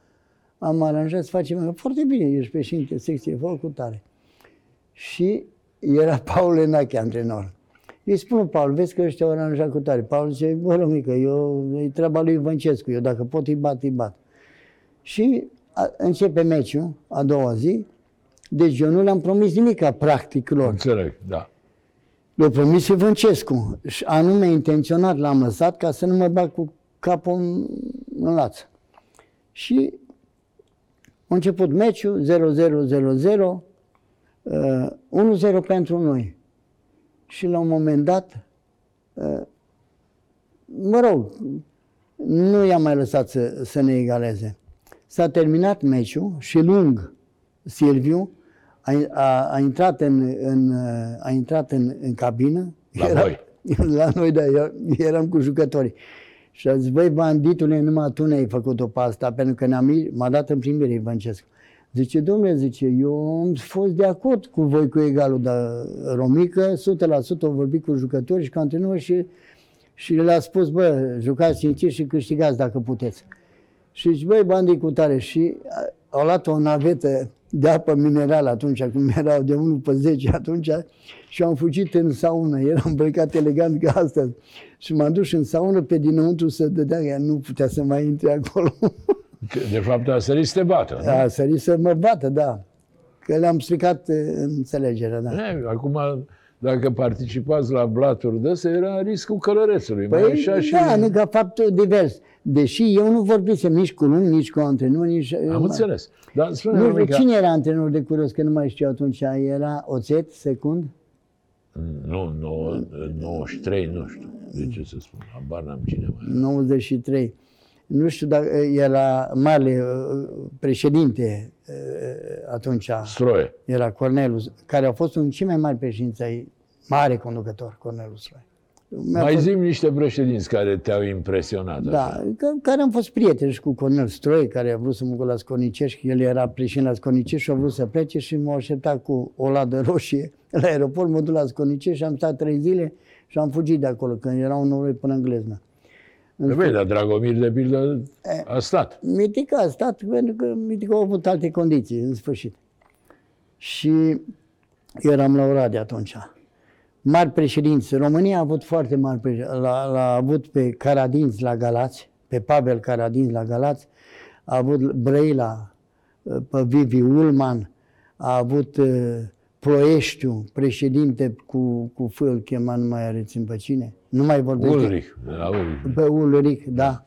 am aranjat să facem egal. Foarte bine, ești președinte secție, fă cu tare. Și era Paul Enache, antrenor. Îi spun, Paul, vezi că ăștia au aranjat cu tare. Paul zice, bă, Romica, eu, e treaba lui Ivăncescu, eu dacă pot îi bat, îi bat. Și a, începe meciul, a doua zi, deci eu nu le-am promis nimic practic lor. Înțeleg, da. Le-a promis Ivăncescu și anume intenționat l-am lăsat ca să nu mă bag cu capul în, în laț. Și a început meciul, 0-0-0-0, uh, 1-0 pentru noi. Și la un moment dat, uh, mă rog, nu i-am mai lăsat să, să ne egaleze. S-a terminat meciul și lung Silviu a, a, a intrat în, în, a intrat în, în cabină. La voi. La noi, da, eu, eram cu jucătorii. Și a zis, băi, banditule, numai tu ne-ai făcut-o pe asta, pentru că ne-am, m-a dat în primire Ivancescu. Zice, domnule, zice, eu am fost de acord cu voi cu egalul, dar Romică, 100% a vorbit cu jucători și cu antrenori și, și le-a spus, bă, jucați cinstit și câștigați dacă puteți. Și zice, băi, bandii cu tare. Și a, au luat o navetă de apă minerală atunci, cum erau de 1 pe 10 atunci, și am fugit în saună. Eram îmbrăcat elegant ca astăzi. Și m-am dus în saună pe dinăuntru să dădea, ea nu putea să mai intre acolo. Că, De fapt, a sărit să te bată. nu? A sărit să mă bată, da. Că le-am stricat eh, înțelegerea, da. E, Acum, dacă participați la blaturi de astea, era riscul călărețului. mai Păi, așa și... da, nu ca fapt divers. Deși eu nu vorbisem nici cu unul, nici cu antrenor, nici... Am înțeles. Dar spune Nu știu, Romica, cine era antrenor de curios, că nu mai știu atunci. Era Oțet, secund? Nu, nu, 93, nu știu. De ce să spun? Habar n-am cine mai. 93. Nu știu dacă era mare uh, președinte uh, atunci, Stroie. era Cornelius, care a fost un cei mai mari președinți ai, mare conducător, Cornelius Roy. Mi-a Mai fost- zim niște președinți care te-au impresionat. Da, așa. că, care am fost prieteni și cu Cornel Stroi, care a vrut să mă duc la Scornicești, el era președinte la Scornicești și a vrut să plece și m-a așteptat cu o ladă roșie la aeroport, mă duc la Scornicești și am stat trei zile și am fugit de acolo, când era un noroi până în Glezna. Băi, dar Dragomir, de pildă, a stat. Mitica a stat pentru că Mitica a avut alte condiții, în sfârșit. Și eu eram la Oradea atunci. Mari președinți. România a avut foarte mari președinți. L-a, l-a avut pe Caradinți la Galați, pe Pavel Caradinți la Galați, a avut Brăila, pe Vivi Ulman, a avut uh, Ploieștiu, președinte cu, cu F, îl chema, nu mai are țin pe cine. Nu mai vorbesc de- Ulrich, de la Ulrich. pe Ulrich, da.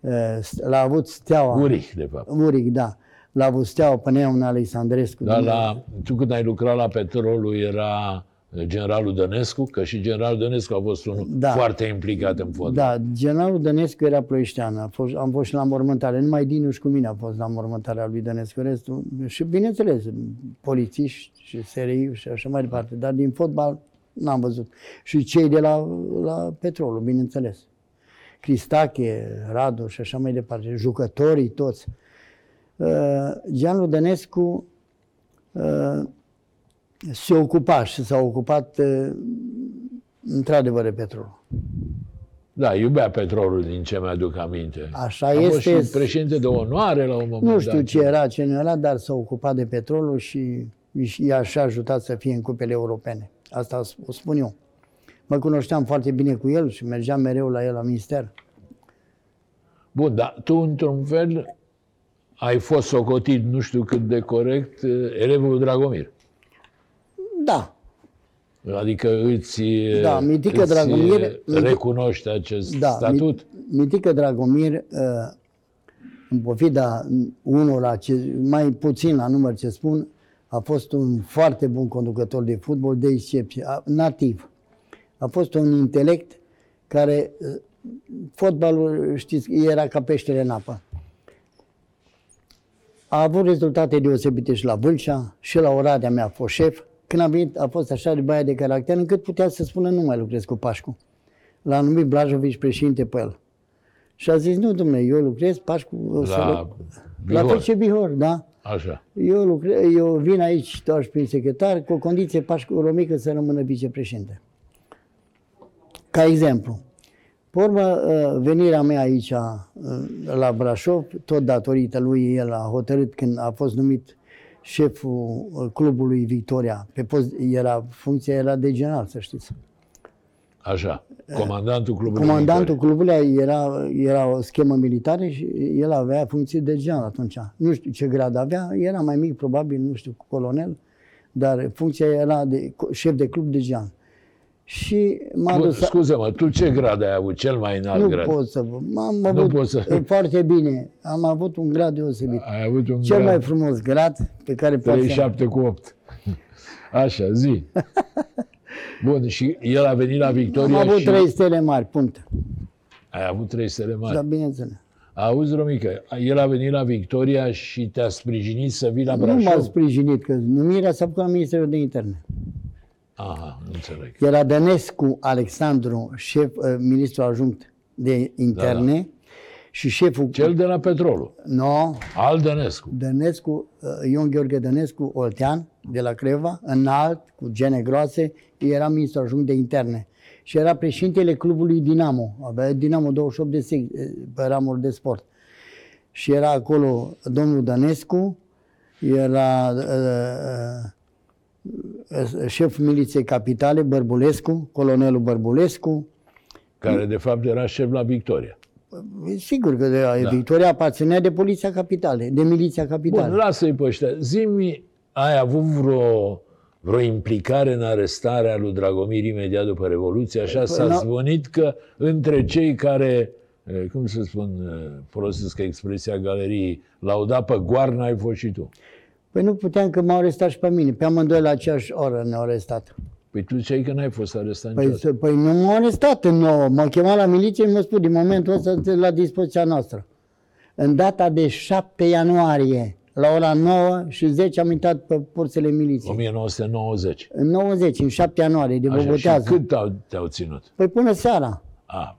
Uh, L-a avut Steaua. Ulrich, de fapt. Uric, da. La avut Steaua până un Alexandrescu. Dar la, tu când ai lucrat la petrolul era generalul Dănescu, că și generalul Dănescu a fost unul Da. foarte implicat în fotbal. Da, generalul Dănescu era ploieștean. A fost, am fost și la mormântare. Numai Dinu și cu mine a fost la mormântarea lui Dănescu. Restul, și bineînțeles, polițiști și SRI și așa mai departe. Dar din fotbal n-am văzut. Și cei de la, la petrolul, bineînțeles. Cristache, Radu și așa mai departe. Jucătorii toți. Uh, Gianlu Dănescu uh, se ocupa și s-a ocupat uh, într-adevăr de petrolul. Da, iubea petrolul din ce mi-aduc aminte. Așa a fost este. și președinte de onoare la un moment Nu dat. știu ce era, ce nu era, dar s-a ocupat de petrolul și și i-a și ajutat să fie în cupele europene. Asta o spun eu. Mă cunoșteam foarte bine cu el și mergeam mereu la el la minister. Bun, dar tu, într-un fel, ai fost socotit, nu știu cât de corect, eh, elevul Dragomir. Da, Adică îți, eh, Da, Mitică îți Dragomir- eh, recunoști acest da. statut? Mi- Mitică Dragomir, uh, în pofida unul la ce, mai puțin la număr ce spun, a fost un foarte bun conducător de fotbal de excepție, a- nativ. A fost un intelect care, uh, fotbalul, știți, era ca peștele în apă. A avut rezultate deosebite și la Vâlcea, și la Oradea mea a fost șef. Când a venit, a fost așa de baia de caracter, încât putea să spună nu mai lucrez cu Pașcu. L-a numit Blajovici președinte pe el. Și a zis, nu, domnule, eu lucrez, Pașcu... o să La loc- La Bihor. FC Bihor, da. Așa. Eu, lucre, eu vin aici, doar și prin secretar, cu o condiție Pașcu Romică să rămână vicepreședinte. Ca exemplu. Pe urmă, uh, venirea mea aici uh, la Brașov, tot datorită lui, el a hotărât când a fost numit șeful uh, clubului Victoria. Pe post, era, funcția era de general, să știți. Așa. Comandantul clubului Comandantul Victoria. clubului era, era o schemă militară și el avea funcție de general atunci. Nu știu ce grad avea, era mai mic, probabil, nu știu, colonel, dar funcția era de co- șef de club de general. Și m-a Bun, dus... scuze-mă, tu ce grad ai avut? Cel mai înalt nu grad? pot să vă... Am avut poți să- e, foarte bine. Am avut un grad deosebit. Ai avut un Cel grad mai frumos grad pe care poate să... 37 cu 8. Așa, zi. Bun, și el a venit la Am Victoria avut și... trei stele mari, punct. Ai avut trei stele mari. Da, bineînțeles. Auzi, Romică, el a venit la Victoria și te-a sprijinit să vii la Nu m-a Brașov? sprijinit, că numirea s-a făcut la Ministerul de Interne. Aha, înțeleg. Era Dănescu Alexandru, șef, uh, ministru adjunct de interne și șeful... Cel de la petrolul. No, Al Dănescu. Dănescu, uh, Ion Gheorghe Dănescu, Oltean, de la Creva, înalt, cu gene groase, era ministru adjunct de interne. Și era președintele clubului Dinamo, avea Dinamo 28 de sec, pe ramuri de sport. și era acolo domnul Dănescu, era uh, uh, șeful miliției capitale, Bărbulescu, colonelul Bărbulescu. Care de fapt era șef la Victoria. Sigur că de, da. Victoria aparținea de poliția capitale, de miliția capitale. Bun, lasă-i pe ăștia. Zimi, ai avut vreo, vreo implicare în arestarea lui Dragomir imediat după Revoluție? Așa Păi, s-a n-a- zvonit că între cei care, eh, cum să spun, eh, folosesc expresia galeriei, l-au dat pe goarnă, ai fost și tu. Păi nu puteam că m-au arestat și pe mine. Pe amândoi la aceeași oră ne-au arestat. Păi tu ziceai că n-ai fost arestat Păi, niciodată. s- păi nu m-au arestat în nouă. M-au chemat la miliție și mi-au spus, din momentul ăsta sunteți la dispoziția noastră. În data de 7 ianuarie, la ora 9 și 10 am intrat pe porțile miliției. 1990. În 90, în 7 ianuarie, de Așa, și Bobotează. cât au, te-au ținut? Păi până seara. A,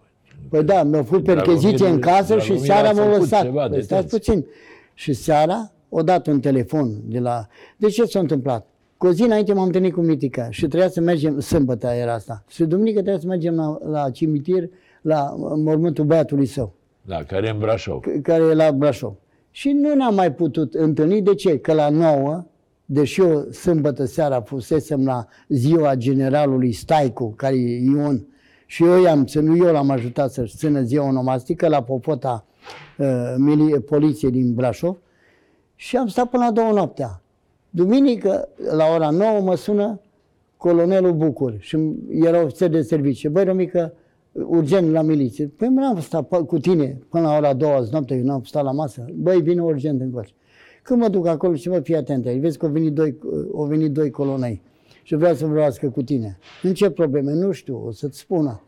Păi da, mi-au făcut percheziție în casă și Dragomir seara a m-au făcut lăsat. ceva, Păi stați detenție. puțin. Și seara o dat un telefon de la... De ce s-a întâmplat? Cu o zi înainte m-am întâlnit cu Mitica și trebuia să mergem, sâmbătă era asta, și duminică trebuia să mergem la, la cimitir, la mormântul băiatului său, da, care e în Brașov. c- care e la Brașov. Și nu ne-am mai putut întâlni. De ce? Că la 9, deși eu sâmbătă seara fusesem la ziua generalului Staicu, care e Ion, și eu i-am ținut, eu l-am ajutat să-și țină ziua onomastică la popota uh, mili- poliției din Brașov și am stat până la două noaptea. Duminică, la ora 9, mă sună colonelul Bucur și era ofițer de serviciu. Băi, Romică, urgent la miliție. Păi n-am stat pe- cu tine până la ora 2 azi noapte, eu n-am stat la masă. Băi, vine urgent încoace. Când mă duc acolo și mă fii atent aici, vezi că au venit doi, au venit doi colonei și vreau să vorbească cu tine. În ce probleme? Nu știu, o să-ți spună.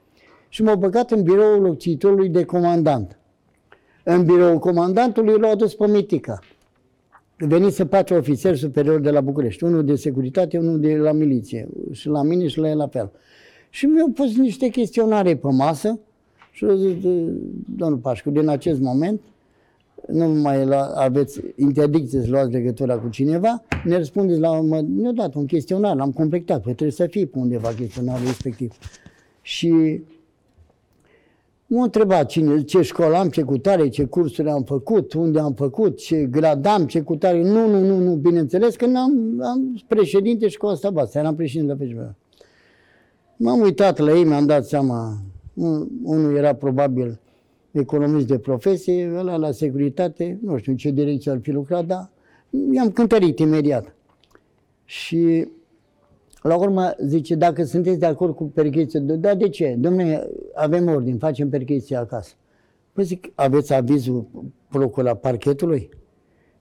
Și m-au băgat în biroul locțitorului de comandant. În biroul comandantului l-au adus pe Mitica. Venise patru ofițeri superiori de la București, unul de securitate, unul de la miliție, și la mine și la el la fel. Și mi-au pus niște chestionare pe masă și au zis, "De- domnul Pașcu, din acest moment nu mai la, aveți interdicție să luați legătura cu cineva, ne răspundeți la... Mă, mi-au dat un chestionar, l-am completat, păi trebuie să fie pe undeva chestionarul respectiv. Și M-a întrebat cine, ce școală am, ce cutare, ce cursuri am făcut, unde am făcut, ce grad am, ce cutare. Nu, nu, nu, nu, bineînțeles că n-am am președinte și cu asta basta, eram președinte la PCB. M-am uitat la ei, mi-am dat seama, un- unul era probabil economist de profesie, ăla la securitate, nu știu în ce direcție ar fi lucrat, dar i-am cântărit imediat. Și la urmă zice, dacă sunteți de acord cu percheziția, da, de ce? Domnule, avem ordin, facem percheziție acasă. Păi zic, aveți avizul procura parchetului?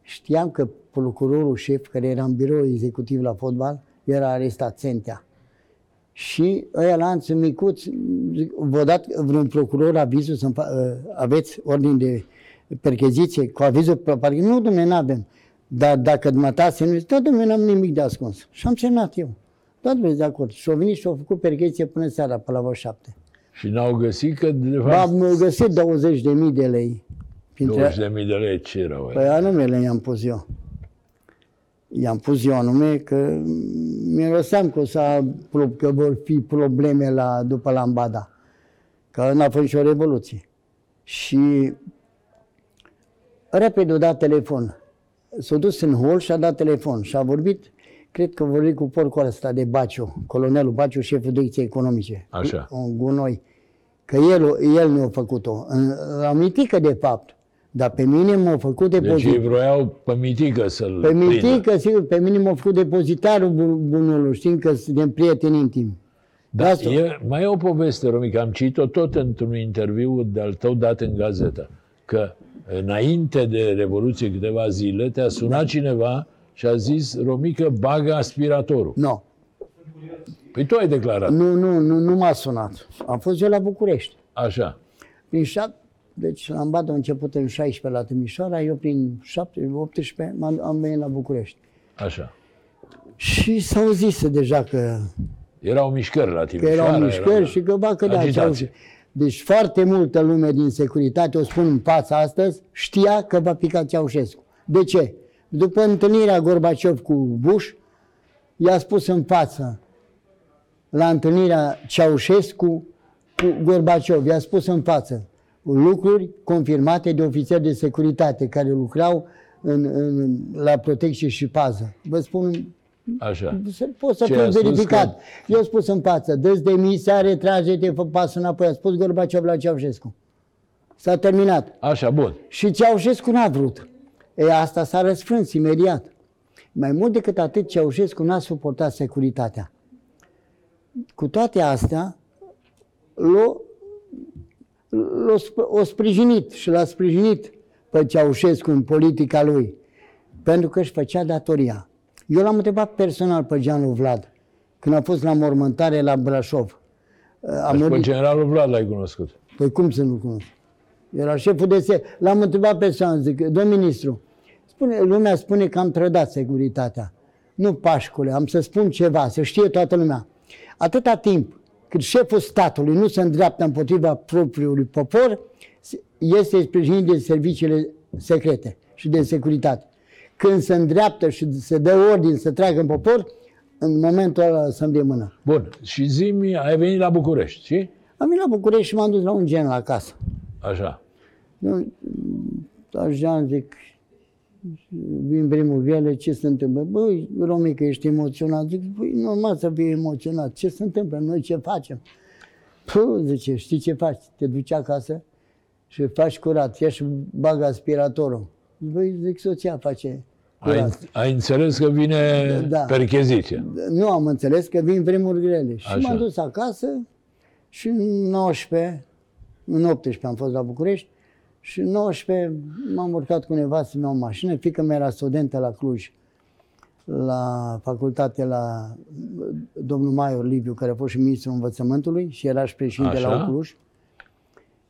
Știam că procurorul șef, care era în birou executiv la fotbal, era arestat, Sentea. Și ăia lanț micuț, zic, vă dat vreun procuror avizul să aveți ordin de percheziție cu avizul pe parchet? Nu, domnule, n-avem. Dar dacă dumneata se nu da, domnule, n-am nimic de ascuns. Și am semnat eu. Da, domnule, de acord. Și au venit și au făcut percheziție până seara, pe la vreo șapte. Și n-au găsit că, de Ba, fapt, am găsit 20 de mii de lei. Printre, 20.000 de lei ce erau? Păi anumele i-am pus eu. I-am pus eu anume că miroseam că, o să, că vor fi probleme la, după Lambada. Că n-a fost și o revoluție. Și repede a dat telefon. S-a dus în hol și a dat telefon și a vorbit, cred că a vorbit cu porcul ăsta de Baciu, colonelul Baciu, șeful direcției economice. Așa. Un gunoi. Că el, el mi-a făcut-o. În- La mitică, de fapt. Dar pe mine m-a făcut Deci depozit. ei vroiau pe mitică să-l Pe prindă. mitică, sigur, pe mine m-a făcut depozitarul bun- bunului, știm că suntem prieteni intimi. Da, Asta- e, mai e o poveste, Romica, am citit-o tot într-un interviu de-al tău dat în gazetă, că înainte de Revoluție câteva zile te-a sunat cineva și a zis, Romică, bagă aspiratorul. Nu, Păi tu ai declarat. nu, nu, nu, nu m-a sunat. Am fost eu la București. Așa. Prin șap, deci Lambada a început în 16 la Timișoara, eu prin 7, 18 am, am venit la București. Așa. Și s-au zis deja că, Erau mișcări la că Timișoara. erau mișcări era- și că ba că da, agitație. ce-au- Deci foarte multă lume din securitate, o spun în fața astăzi, știa că va pica Ceaușescu. De ce? După întâlnirea Gorbaciov cu Bush, i-a spus în față, la întâlnirea Ceaușescu cu Gorbaciov, i-a spus în față, lucruri confirmate de ofițeri de securitate care lucrau în, în, la protecție și pază. Vă spun, Așa. se- pot să Ce fie a spus verificat. Eu am spus în față, dă demisia, retrage-te, fă pasul înapoi. A spus Gorbaciov la Ceaușescu. S-a terminat. Așa, bun. Și Ceaușescu n-a vrut. E, asta s-a răsfrâns imediat. Mai mult decât atât, Ceaușescu n-a suportat securitatea. Cu toate astea, l-a, l-a sp- o sprijinit și l-a sprijinit pe Ceaușescu în politica lui, pentru că își făcea datoria. Eu l-am întrebat personal pe Gianlu Vlad, când a fost la mormântare la Brașov. A Deci pe murit- generalul Vlad l-ai cunoscut. Păi cum să nu cunosc? Era șeful de se... L-am întrebat pe San, zic, domn ministru, spune, lumea spune că am trădat securitatea. Nu, Pașcule, am să spun ceva, să știe toată lumea. Atâta timp cât șeful statului nu se îndreaptă împotriva propriului popor, este sprijinit de serviciile secrete și de securitate. Când se îndreaptă și se dă ordin să tragă în popor, în momentul ăla să-mi dea mâna. Bun. Și zimi, ai venit la București, și? Am venit la București și m-am dus la un gen la casă. Așa. Eu, așa zic, vin primul viale, ce se întâmplă? Băi, Romică, ești emoționat? Zic, băi, normal să fii emoționat. Ce se întâmplă? Noi ce facem? Păi, zice, știi ce faci? Te duci acasă și faci curat. Ia și bagă aspiratorul. Băi, zic, soția face Ai, curat. ai înțeles că vine Da. percheziția. Nu am înțeles că vin vremuri grele. Și Așa. m-am dus acasă și în 19, în 18 am fost la București și în 19 m-am urcat cu nevastă mea în mașină, fică mea era studentă la Cluj, la facultate la domnul Maior Liviu, care a fost și ministrul învățământului și era și președinte Așa. la Cluj.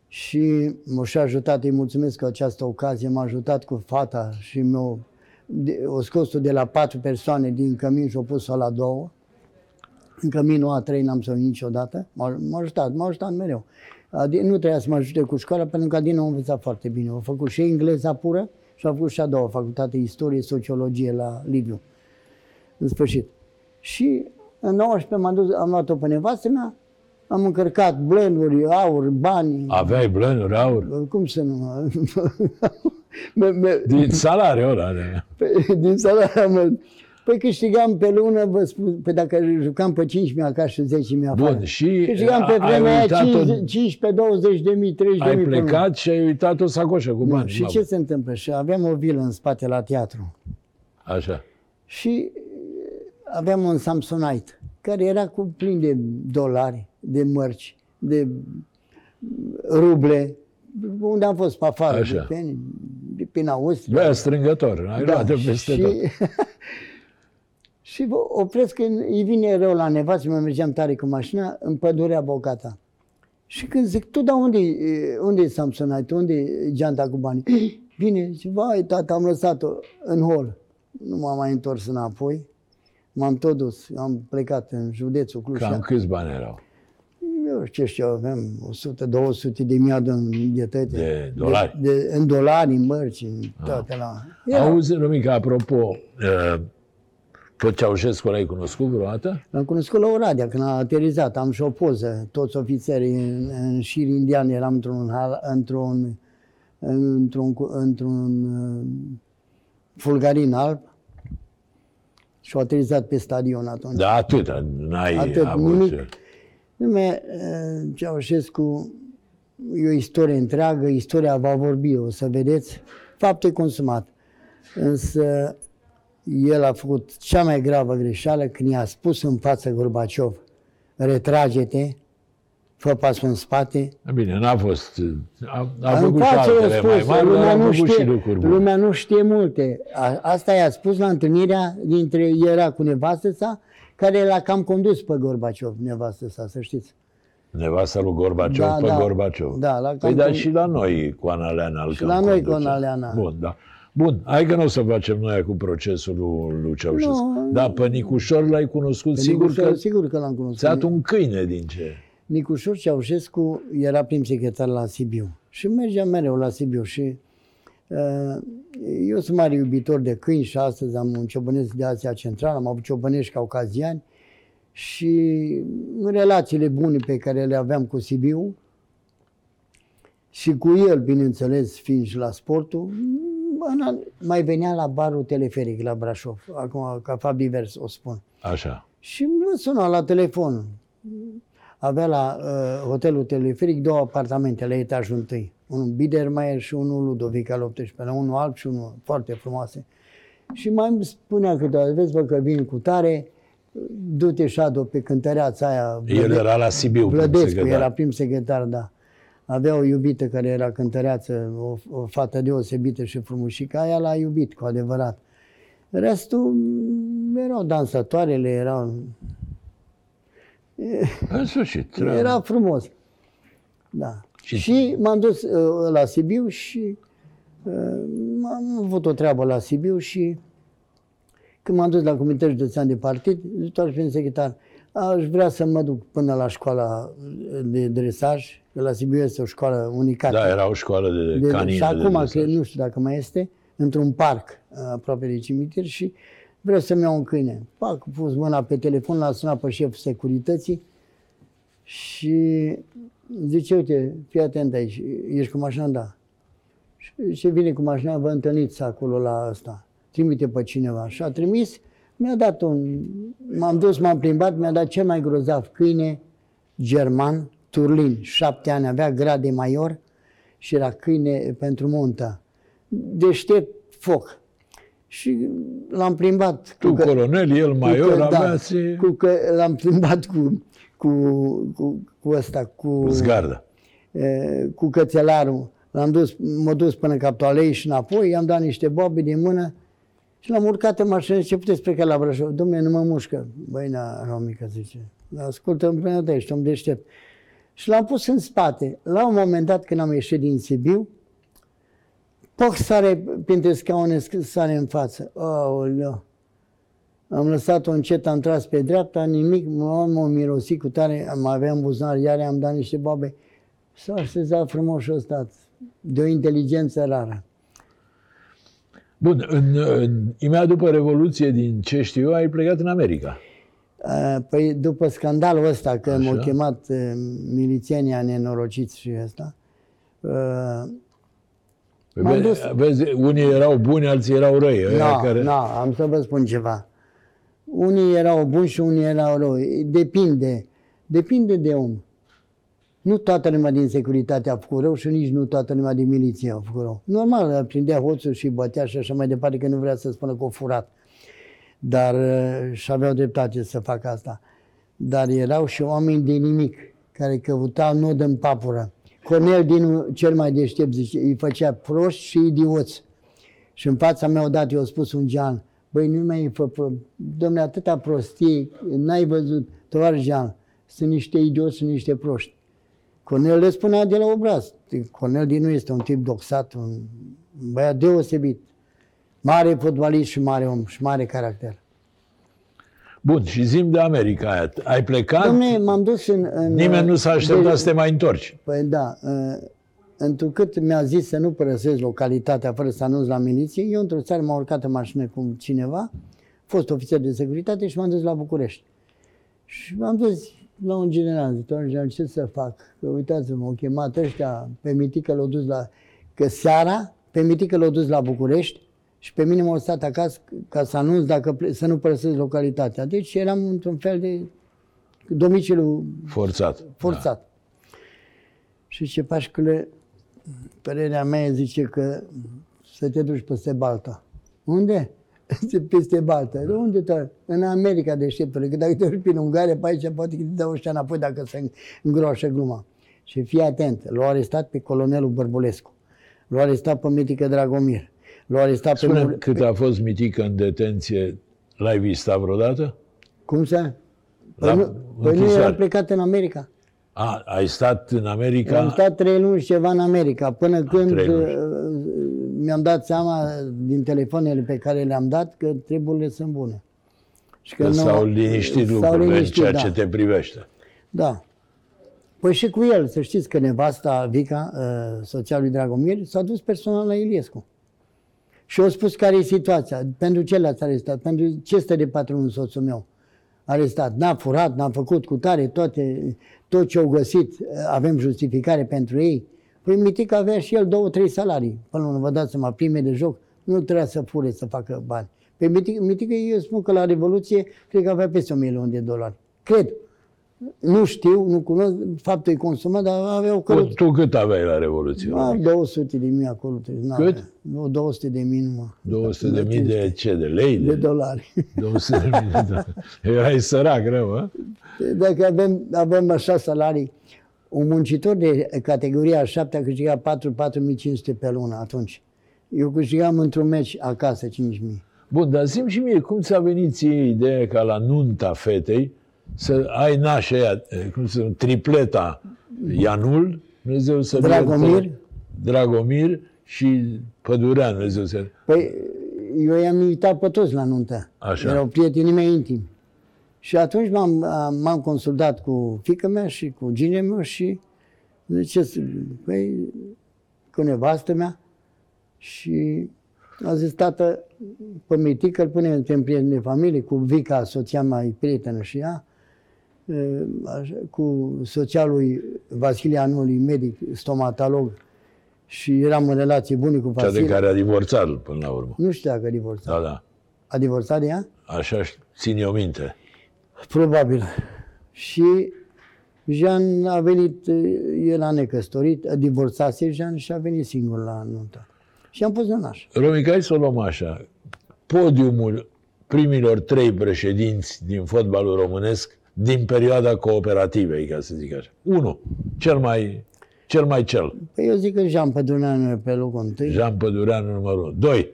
Și m-a și ajutat, îi mulțumesc că această ocazie m-a ajutat cu fata și mi-o de- o scos de la patru persoane din cămin și o pus-o la două. În căminul a trei n-am să o niciodată. M-a, m-a ajutat, m-a ajutat mereu. Adi- Nu trebuia să mă ajute cu școala, pentru că Adina a învățat foarte bine. A făcut și engleza pură și a făcut și a doua facultate, istorie, sociologie la Liviu. În sfârșit. Și în 19 m-am dus, am luat-o pe nevastă mea, am încărcat blenduri, aur, bani. Aveai blănuri, aur. Cum să nu? Me- me- Din salariul ăla. de- pe, din salariul meu. Păi câștigam pe lună, vă spun, pe dacă jucam pe 5.000 acasă și 10.000 afară. Bun, și Câștigam pe ai vremea aia uitat-o- 15, 15, 20 de mii, 30 de Ai mii pe lună. plecat și ai uitat o sacoșă cu bani. Și mamă. ce se întâmplă? Și aveam o vilă în spate la teatru. Așa. Și aveam un Samsonite, care era cu plin de dolari, de mărci, de ruble, unde am fost pe afară, Așa. de pe, de prin Austria. Băia strângător, ai luat de peste Da, și, tot. și vă opresc când îi vine rău la nevastă, mă mergeam tare cu mașina, în pădurea Bocata. Și când zic, tu, dar unde, unde e Samsonite, unde e geanta cu banii? Vine, zice, vai, tata, am lăsat-o în hol. Nu m-am mai întors înapoi. M-am tot dus, am plecat în județul Cluj. Cam câți bani erau? Eu ce știu, avem 100-200 de mii de înghețate. De dolari? De, de, în dolari, în mărci, în toate la... Era- Auzi, Romica, apropo, uh, pe Ceaușescu l-ai cunoscut vreodată? L-am cunoscut la Oradea când a aterizat. Am și o poză, toți ofițerii în, în șir indian, eram într-un, hal- într-un, într-un, cu- într-un uh, fulgarin alb și au aterizat pe stadion atunci. Da, atât, n-ai Atât, avut... nimic. Nume, uh, Ceaușescu e o istorie întreagă, istoria va vorbi, o să vedeți, fapte consumat. Însă el a făcut cea mai gravă greșeală când i-a spus în față Gorbaciov, retrage-te, fă pasul în spate. Bine, n-a fost... A, a în făcut și față i-a altele mai spus, mari, dar lumea a nu, făcut și știe, lucruri bune. lumea nu știe multe. A, asta i-a spus la întâlnirea dintre, era cu nevastă sa, care l-a cam condus pe Gorbaciov, nevastă sa, să știți. Nevasta lui Gorbaciov Da, pe da. Gorbaciov. Da, la păi cam da, cum- și la noi cu Analeana. îl Și cam la noi cu conduce. Analeana. Bun, da. Bun, hai că nu o să facem noi cu procesul lui, lui Ceaușescu. Nu. Da, pe Nicușor l-ai cunoscut, Pe sigur Nicușor, că sigur că l-am cunoscut. ți-a dat un câine din ce... Nicușor Ceaușescu era prim secretar la Sibiu și mergeam mereu la Sibiu și uh, eu sunt mare iubitor de câini și astăzi am un ciobănesc de Asia Centrală, am avut ciobănești caucaziani și în relațiile bune pe care le aveam cu Sibiu Și cu el, bineînțeles, fiind și la sportul, în- mai venea la barul teleferic la Brașov, acum ca Fabi Vers o spun. Așa. Și mă suna la telefon. Avea la uh, hotelul teleferic două apartamente la etajul întâi. Unul Biedermeier și unul Ludovic al 18 unul alb și unul foarte frumoase. Și mai îmi spunea câteodată, vezi bă că vin cu tare, du-te șado pe cântăreața aia. El Blăde- era la Sibiu. Blădescu, secretar. era prim secretar, da. Avea o iubită care era cântăreață, o, o fată deosebită și frumușică, aia l-a iubit cu adevărat. Restul m, erau dansatoarele, erau... În sfârșit. treaba. Era frumos. Da. Și- Și, și m-am dus uh, la Sibiu și uh, am avut o treabă la Sibiu și când m-am dus la Comitetul Județean de Partid, doar prin secretar, aș vrea să mă duc până la școala de dresaj, că la Sibiu este o școală unicată. Da, era o școală de, de, canine. și acum, de că dresaj. nu știu dacă mai este, într-un parc uh, aproape de cimitir și vreau să-mi iau un câine. Pac, pus mâna pe telefon, l-a sunat pe șeful securității și zice, uite, fii atent aici, ești cu mașina? Da. Și ce vine cu mașina, vă întâlniți acolo la ăsta. Trimite pe cineva. Și a trimis, mi-a dat un... M-am dus, m-am plimbat, mi-a dat cel mai grozav câine german, Turlin, șapte ani, avea grad de major și era câine pentru muntă. Deștept foc. Și l-am plimbat. Tu, cu că- colonel, el major, că- aveați cu că l-am plimbat cu, cu, cu, cu ăsta, cu, zgardă. e, cu cățelarul. L-am dus, m-a dus până Capitoalei și înapoi, i-am dat niște bobe din mână și l-am urcat în mașină și ce puteți pleca la Brașov? Dom'le, nu mă mușcă. Băi, na, Romica, zice. Ascultă, împreună de ești om deștept. Și l-am pus în spate. La un moment dat, când am ieșit din Sibiu, poc sare printre scaune, sare în față. Aoleu! Am lăsat-o încet, am tras pe dreapta, nimic, m-am mirosit cu tare, am avea în buzunar, iar am dat niște bobe. S-a așezat frumos și ăsta, de o inteligență rară. Bun, în, în, imediat după Revoluție, din ce știu eu, ai plecat în America. Uh, Păi după scandalul ăsta, că Așa. m-au chemat uh, milițienii nenorociți și ăsta, uh, Păi M-am ve- dus. Vezi, unii erau buni, alții erau răi. Nu, ăia care... nu, am să vă spun ceva. Unii erau buni și unii erau răi. Depinde. Depinde de om. Nu toată lumea din securitate a făcut rău și nici nu toată lumea din miliție a făcut rău. Normal, prindea hoțul și bătea și așa mai departe, că nu vrea să spună că o furat. Dar uh, și aveau dreptate să facă asta. Dar erau și oameni de nimic, care căutau nod în papură. Cornel din cel mai deștept, zice, îi făcea proști și idioți. Și în fața mea odată i-a spus un gean, băi, nu mai fă, fă domnule, atâta prostie, n-ai văzut, tovarăș Jean, sunt niște idioți, sunt niște proști. Cornel le spunea de la obraz. Cornel din nu este un tip doxat, un băiat deosebit. Mare fotbalist și mare om și mare caracter. Bun, și zim de America aia. Ai plecat? Dom'le, m-am dus în... în Nimeni nu s-a așteptat de- să te mai întorci. Păi da, uh, întrucât mi-a zis să nu părăsesc localitatea fără să anunț la miliție, eu într-o țară m-am urcat în mașină cu cineva, fost ofițer de securitate și m-am dus la București. Și m-am dus la un general, zic, domnule general, ce să fac? Că uitați-mă, au chemat ăștia, pe Mitică l-au dus la... Că seara, pe Mitică l-au dus la București și pe mine m-au lăsat acasă ca să anunț dacă ple- să nu părăsesc localitatea. Deci eram într-un fel de domiciliu Forțat. forțat. Și ce Pașcule, părerea mea zice că să te duci peste Balta. Unde? Zice, Peste Balta. De unde te În America, deșteptule, că dacă te duci prin Ungaria, pe aici poate că te dau ăștia înapoi dacă se îngroașă gluma. Și fii atent, l-au arestat pe colonelul Bărbulescu, l-au arestat pe Mitică Dragomir, l-au arestat pe... Spune Mur- cât a fost Mitică în detenție, l-ai vistat vreodată? Cum să? La Păi, nu, păi nu închisoare. eram plecat în America. A, ai stat în America? Am stat trei luni și ceva în America, până când trei luni. uh, mi-am dat seama din telefoanele pe care le-am dat că treburile sunt bune. Și Că nu- s-au liniștit s-au lucrurile în liniștit, ceea da. ce te privește. Da. Păi și cu el, să știți că nevasta Vica, uh, soția lui Dragomir, s-a dus personal la Iliescu. Și a spus care e situația, pentru ce l-ați arestat, pentru ce stă de patronul soțul meu arestat. N-a furat, n-a făcut cu tare, toate, tot ce au găsit, uh, avem justificare pentru ei, Păi Mitic avea și el două, trei salarii. Până la urmă, vă dați seama, prime de joc, nu trebuia să fure, să facă bani. Pe Mitic, Mitic, eu spun că la Revoluție, cred că avea peste un milion de dolari. Cred. Nu știu, nu cunosc, faptul e consumat, dar avea o Tu, căruță. tu cât aveai la Revoluție? Ah, 200 de mii acolo. trebuie, n-avea. Cât? Nu, 200 de mii numai. 200 de mii de ce? De lei? de dolari. 200 de mii de dolari. Erai sărac rău, a? Dacă avem, avem așa salarii, un muncitor de categoria a șaptea câștiga 4 4500 pe lună atunci. Eu câștigam într-un meci acasă 5000. Bun, dar zi și mie, cum ți-a venit ție ideea ca la nunta fetei să ai nașa aia, eh, cum să tripleta Ianul, Dumnezeu să Dragomir. Dragomir și Pădurean, Dumnezeu să... Păi, eu i-am invitat pe toți la nuntă. Așa. Erau prietenii mei intimi. Și atunci m-am, m-am consultat cu fica mea și cu gine meu și zice, păi, cu nevastă mea și a zis, tată, pe Mitică îl punem în prieten de familie, cu Vica, soția mai prietenă și ea, e, așa, cu soția lui Vasile Anului, medic, stomatolog, și eram în relație bune cu Cea de Vasile. care a divorțat până la urmă. Nu știu dacă a divorțat. Da, da. A divorțat de ea? Așa țin eu minte. Probabil. Și Jean a venit, el a necăsătorit, a divorțase Jean și a venit singur la nuntă. Și am pus în naș. Romica, hai să o luăm așa. Podiumul primilor trei președinți din fotbalul românesc din perioada cooperativei, ca să zic așa. Unu, cel mai cel. Mai cel. Păi eu zic că Jean Păduneanu e pe locul întâi, Jean Pădureanu numărul 1. Doi,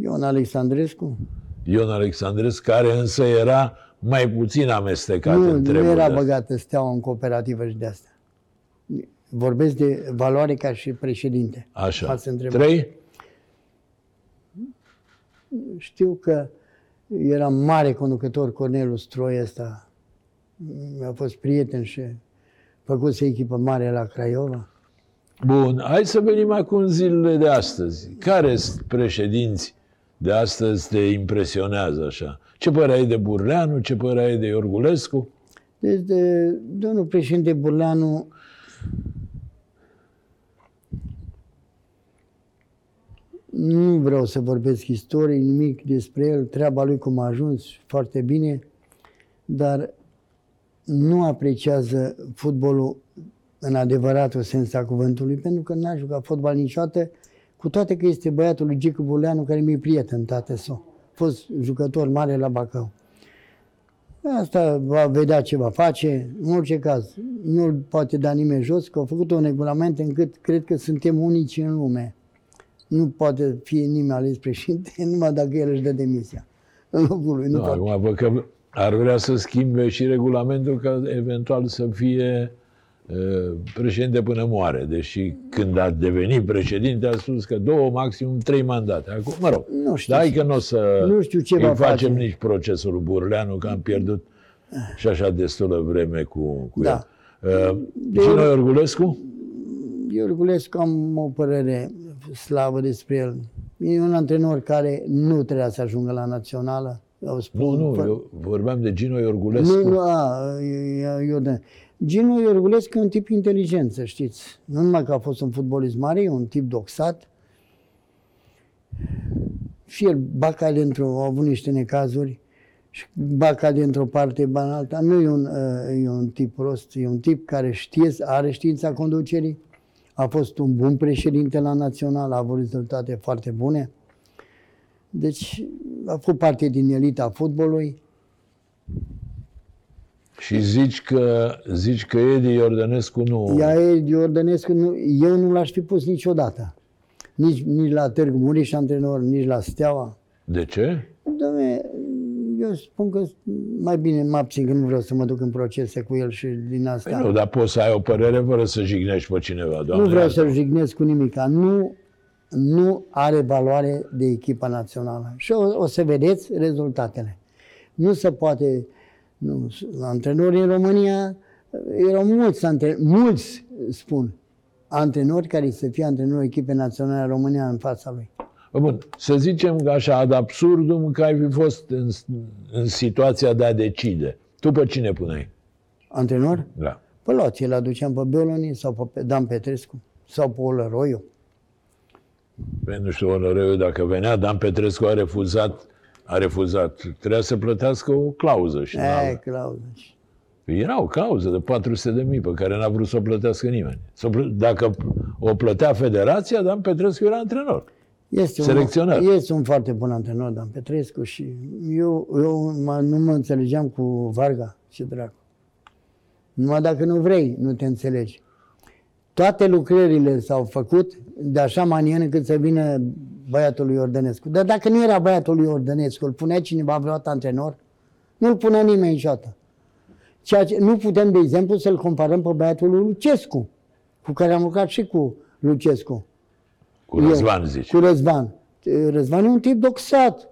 Ion Alexandrescu. Ion Alexandrescu, care însă era mai puțin amestecat Nu, în nu treburile era astea. băgată steaua în cooperativă și de asta. Vorbesc de valoare ca și președinte. Așa. Ați întrebat. Trei, Știu că era mare conducător Cornelu Stroi ăsta. Mi-a fost prieten și făcuse echipă mare la Craiova. Bun, hai să venim acum în zilele de astăzi. Care sunt președinți de astăzi te impresionează așa? Ce părere ai de Burleanu, ce părere ai de Iorgulescu? Deci, de, domnul președinte Burleanu nu vreau să vorbesc istorie, nimic despre el, treaba lui cum a ajuns, foarte bine, dar nu apreciază fotbalul în adevăratul sens a cuvântului, pentru că n-a jucat fotbal niciodată, cu toate că este băiatul lui Gicu Burleanu, care mi-e prieten, tată său. A fost jucător mare la Bacău. Asta va vedea ce va face. În orice caz, nu poate da nimeni jos, că au făcut un regulament încât cred că suntem unici în lume. Nu poate fi nimeni ales președinte numai dacă el își dă demisia în locul lui. Nu Nu, poate. acum văd că ar vrea să schimbe și regulamentul ca eventual să fie uh, președinte până moare. Deși când a devenit președinte a spus că două, maximum trei mandate. Acum, mă rog, Nu știu dar hai ce- că nu o să nu știu ce îi va facem face. nici procesul lui Burleanu, că am pierdut și așa destulă vreme cu, cu Da. el. Uh, Gino Iorgulescu? Iorgulescu am o părere slavă despre el. E un antrenor care nu trebuia să ajungă la națională. Eu spun, Nu, nu, fă- eu vorbeam de Gino Iorgulescu. Nu, nu, a, eu, eu de... Gino Iorgulescu e un tip inteligent, să știți. Nu numai că a fost un fotbalist mare, e un tip doxat. Și el baca dintr-o, au avut niște necazuri și baca dintr-o parte, ba în alta. Nu e un, uh, e un tip prost, e un tip care știe, are știința conducerii. A fost un bun președinte la național, a avut rezultate foarte bune. Deci a fost parte din elita fotbalului. Și zici că, zici că Edi Iordănescu nu... Ea e Iordănescu, nu, eu nu l-aș fi pus niciodată. Nici, nici la Târgu Mureș antrenor, nici la Steaua. De ce? Doamne, eu spun că mai bine mă abțin, că nu vreau să mă duc în procese cu el și din asta. Păi nu, dar poți să ai o părere fără să jignești pe cineva, doamne. nu vreau iartă. să-l jignesc cu nimic. Nu, nu are valoare de echipa națională. Și o, o să vedeți rezultatele. Nu se poate... Nu, antrenorii în România erau mulți, antre, mulți spun, antrenori care să fie antrenori echipe naționale a România în fața lui. Bun, să zicem că așa, ad absurdum, că ai fi fost în, în situația de a decide. Tu pe cine puneai? Antrenor? Da. Pe Loție, îl aduceam pe Beoloni sau pe Dan Petrescu. Sau pe Olăroiu. Păi nu știu, Olăreu, dacă venea, Dan Petrescu a refuzat, a refuzat. Trebuia să plătească o clauză. Și n-a- E, Clauză. Era o clauză de 400 de mii pe care n-a vrut să o plătească nimeni. Să o plă- Dacă o plătea federația, Dan Petrescu era antrenor. Este Selecționar. Un, este un foarte bun antrenor, Dan Petrescu, și eu, eu mă, nu mă înțelegeam cu Varga, ce dracu. Numai dacă nu vrei, nu te înțelegi. Toate lucrările s-au făcut de așa manieră încât să vină băiatul lui Ordănescu. Dar dacă nu era băiatul lui Ordănescu, îl punea cineva vreodată antrenor? Nu îl punea nimeni niciodată. Ceea ce nu putem, de exemplu, să-l comparăm pe băiatul lui Lucescu, cu care am lucrat și cu Lucescu. Cu Răzvan, zici. Cu Răzvan. Răzvan e un tip doxat,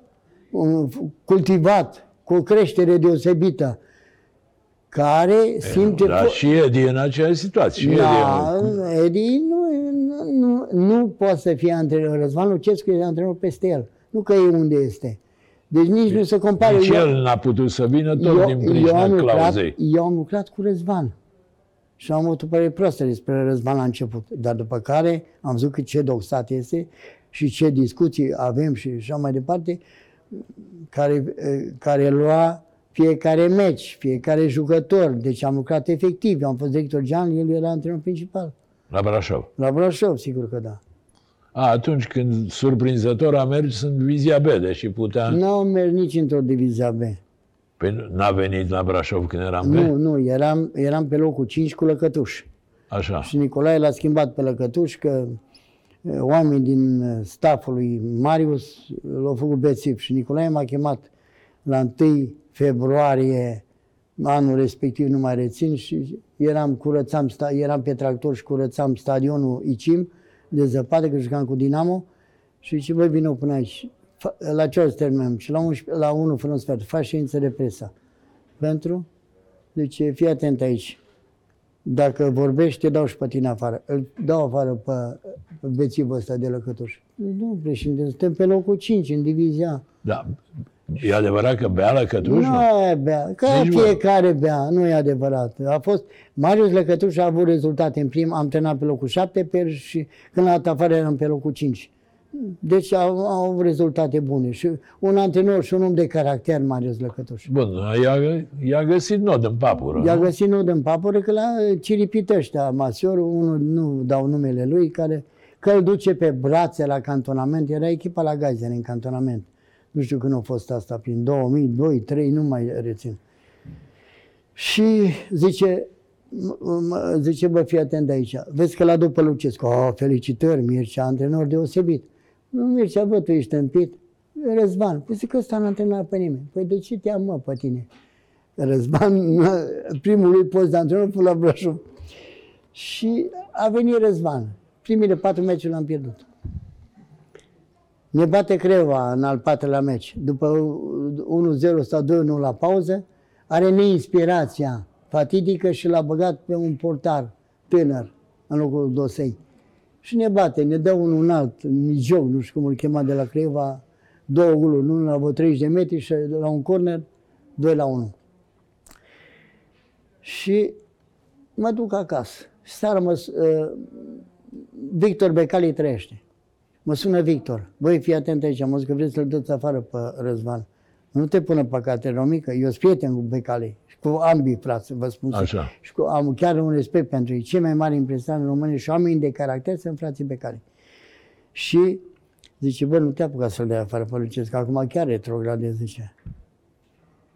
un- cultivat, cu o creștere deosebită, care simte... Dar fo- și Edi în aceeași situație. Și da, Edi, Edi nu, nu, nu, nu poate să fie antrenor. Răzvan Lucescu e antrenor peste el. Nu că e unde este. Deci nici nu se compare. nici Eu- el n-a putut să vină tot din pricina am lucrat, clauzei. eu am lucrat cu Răzvan. Și am avut o părere proastă despre Răzvan la început. Dar după care am văzut că ce doxat este și ce discuții avem și așa mai departe, care, eh, care lua fiecare meci, fiecare jucător. Deci am lucrat efectiv. Eu am fost director general, el era antrenor principal. La Brașov. La Brașov, sigur că da. A, atunci când surprinzător a mers în divizia B, deși putea... Nu am mers nici într-o divizia B. Păi n-a venit la Brașov când eram B? Nu, nu, eram, eram pe locul 5 cu Lăcătuș. Așa. Și Nicolae l-a schimbat pe Lăcătuș că e, oameni din e, stafful lui Marius l-au făcut bețiv și Nicolae m-a chemat la 1 februarie anul respectiv, nu mai rețin, și eram, curățam, sta- eram pe tractor și curățam stadionul ICIM de zăpadă, că jucam cu Dinamo și zice, băi, vină până aici. Fa- La ce oră să terminăm? Și la, 11, la 1 fără un sfert, faci ședință de presă. Pentru? Deci, fii atent aici. Dacă vorbești, te dau și pe tine afară. Îl dau afară pe, pe bețivul ăsta de lăcătuș. Nu, președinte, suntem pe locul 5 în divizia. Da. E adevărat că bea la cătuș, nu? Nu e bea, că Nici mă. fiecare bea, nu e adevărat. A fost, Marius Lăcătuș a avut rezultate în prim, am terminat pe locul 7 pe, și când la dat afară eram pe locul 5. Deci au, au avut rezultate bune. Și un antrenor și un om de caracter, Marius Lăcătuș. Bun, i-a, i-a găsit nod în papură. I-a nu? găsit nod în papură că la ciripit ăștia, Masiorul, unul nu dau numele lui, care că îl duce pe brațe la cantonament, era echipa la Gaizene în cantonament. Nu știu când a fost asta, prin 2002, 2003, nu mai rețin. Și zice, m- m- zice, bă, fii atent de aici. Vezi că la după Lucescu, oh, felicitări, Mircea, antrenor deosebit. Nu, Mircea, bă, tu ești tâmpit. Răzvan, păi zic că ăsta n-a antrenat pe nimeni. Păi de ce te-am, mă, pe tine? Răzvan, primul lui post de antrenor până la Brașov. Și a venit Răzvan. Primele patru meciuri l-am pierdut. Ne bate Creva în al patrulea meci. După 1-0 sau 2-1 la pauză, are neinspirația fatidică și l-a băgat pe un portar tânăr în locul Dosei. Și ne bate, ne dă un, un alt, un joc, nu știu cum îl chema de la Creva, două goluri, unul la vreo 30 de metri și la un corner, 2 la 1. Și mă duc acasă. Seara mă, s- uh, Victor Becali trăiește. Mă sună Victor. Băi, fii atent aici, am zis că vreți să-l dați afară pe Răzvan. Nu te pună păcate, Romică, eu sunt prieten cu Becali și cu ambii frați, vă spun. Așa. Și cu, am chiar un respect pentru ei. Cei mai mari impresari în români și oameni de caracter sunt frații Becali. Și zice, bă, nu te apuca să-l dai afară pe Lucescu, acum chiar retrograde, zice.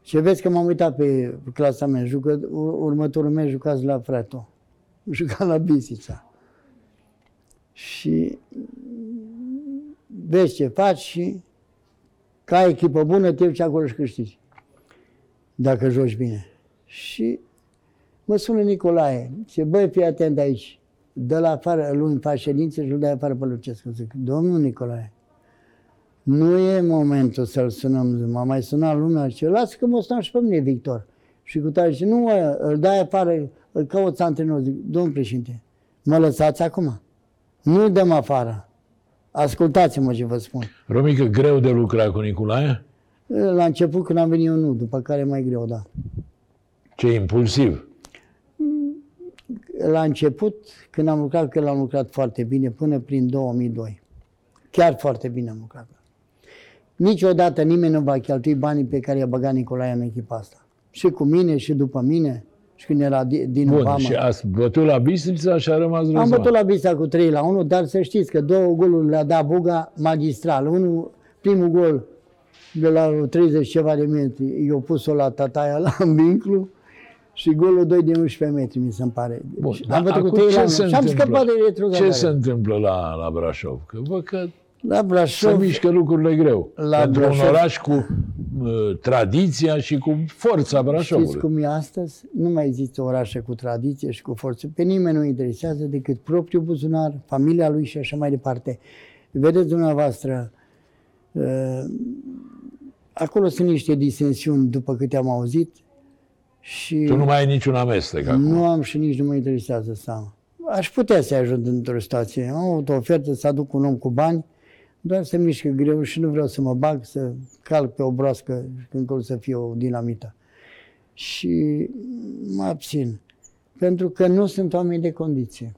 Și vezi că m-am uitat pe clasament. Jucă, ur- următorul meu jucați la Frato. Juca la Bisița. Și vezi ce faci și ca ai echipă bună, te duci acolo și câștigi. Dacă joci bine. Și mă sună Nicolae. Ce băi, fii atent aici. Dă la afară, lui în faci ședință și îl dai afară pe Lucescu. Zic, domnul Nicolae, nu e momentul să-l sunăm. M-a mai sunat lumea și lasă că mă sunam și pe mine, Victor. Și cu tare și nu, mă, îl dai afară, îl cauți antrenor. Zic, domnul președinte, mă lăsați acum. Nu îl dăm afară. Ascultați-mă ce vă spun. Romică, greu de lucra cu Nicolae? La început când am venit eu nu, după care mai greu, da. Ce impulsiv. la început, când am lucrat, că l-am lucrat foarte bine, până prin 2002. Chiar foarte bine am lucrat. Niciodată nimeni nu va cheltui banii pe care i-a băgat Nicolae în echipa asta. Și cu mine, și după mine, și când era di- din Bun, Obama. și ați bătut la Bistrița și a rămas Am Răzvan. bătut la Vista cu 3 la 1, dar să știți că două goluri le-a dat Buga magistral. Unul, primul gol de la 30 ceva de metri, i-a pus-o la tataia la vinclu și golul 2 de 11 metri, mi se pare. Bun, Și dar am bătut cu acum 3 la ce 1 se și am întâmplă? scăpat de retrogradare. Ce se întâmplă la, la Brașov? Că văd că La se Brașov, mișcă lucrurile greu. La Pentru Brașov- un oraș cu uh, tradiția și cu forța știți Brașovului. cum e astăzi? Nu mai există orașe cu tradiție și cu forță. Pe nimeni nu interesează decât propriul buzunar, familia lui și așa mai departe. Vedeți dumneavoastră, uh, acolo sunt niște disensiuni după câte am auzit și Tu nu mai ai niciun amestec acum. nu am și nici nu mă interesează să am. Aș putea să ajut într-o situație. Am avut o ofertă să aduc un om cu bani, doar se mișcă greu și nu vreau să mă bag, să calc pe o broască când încolo să fie o dinamită. Și mă abțin. Pentru că nu sunt oameni de condiție.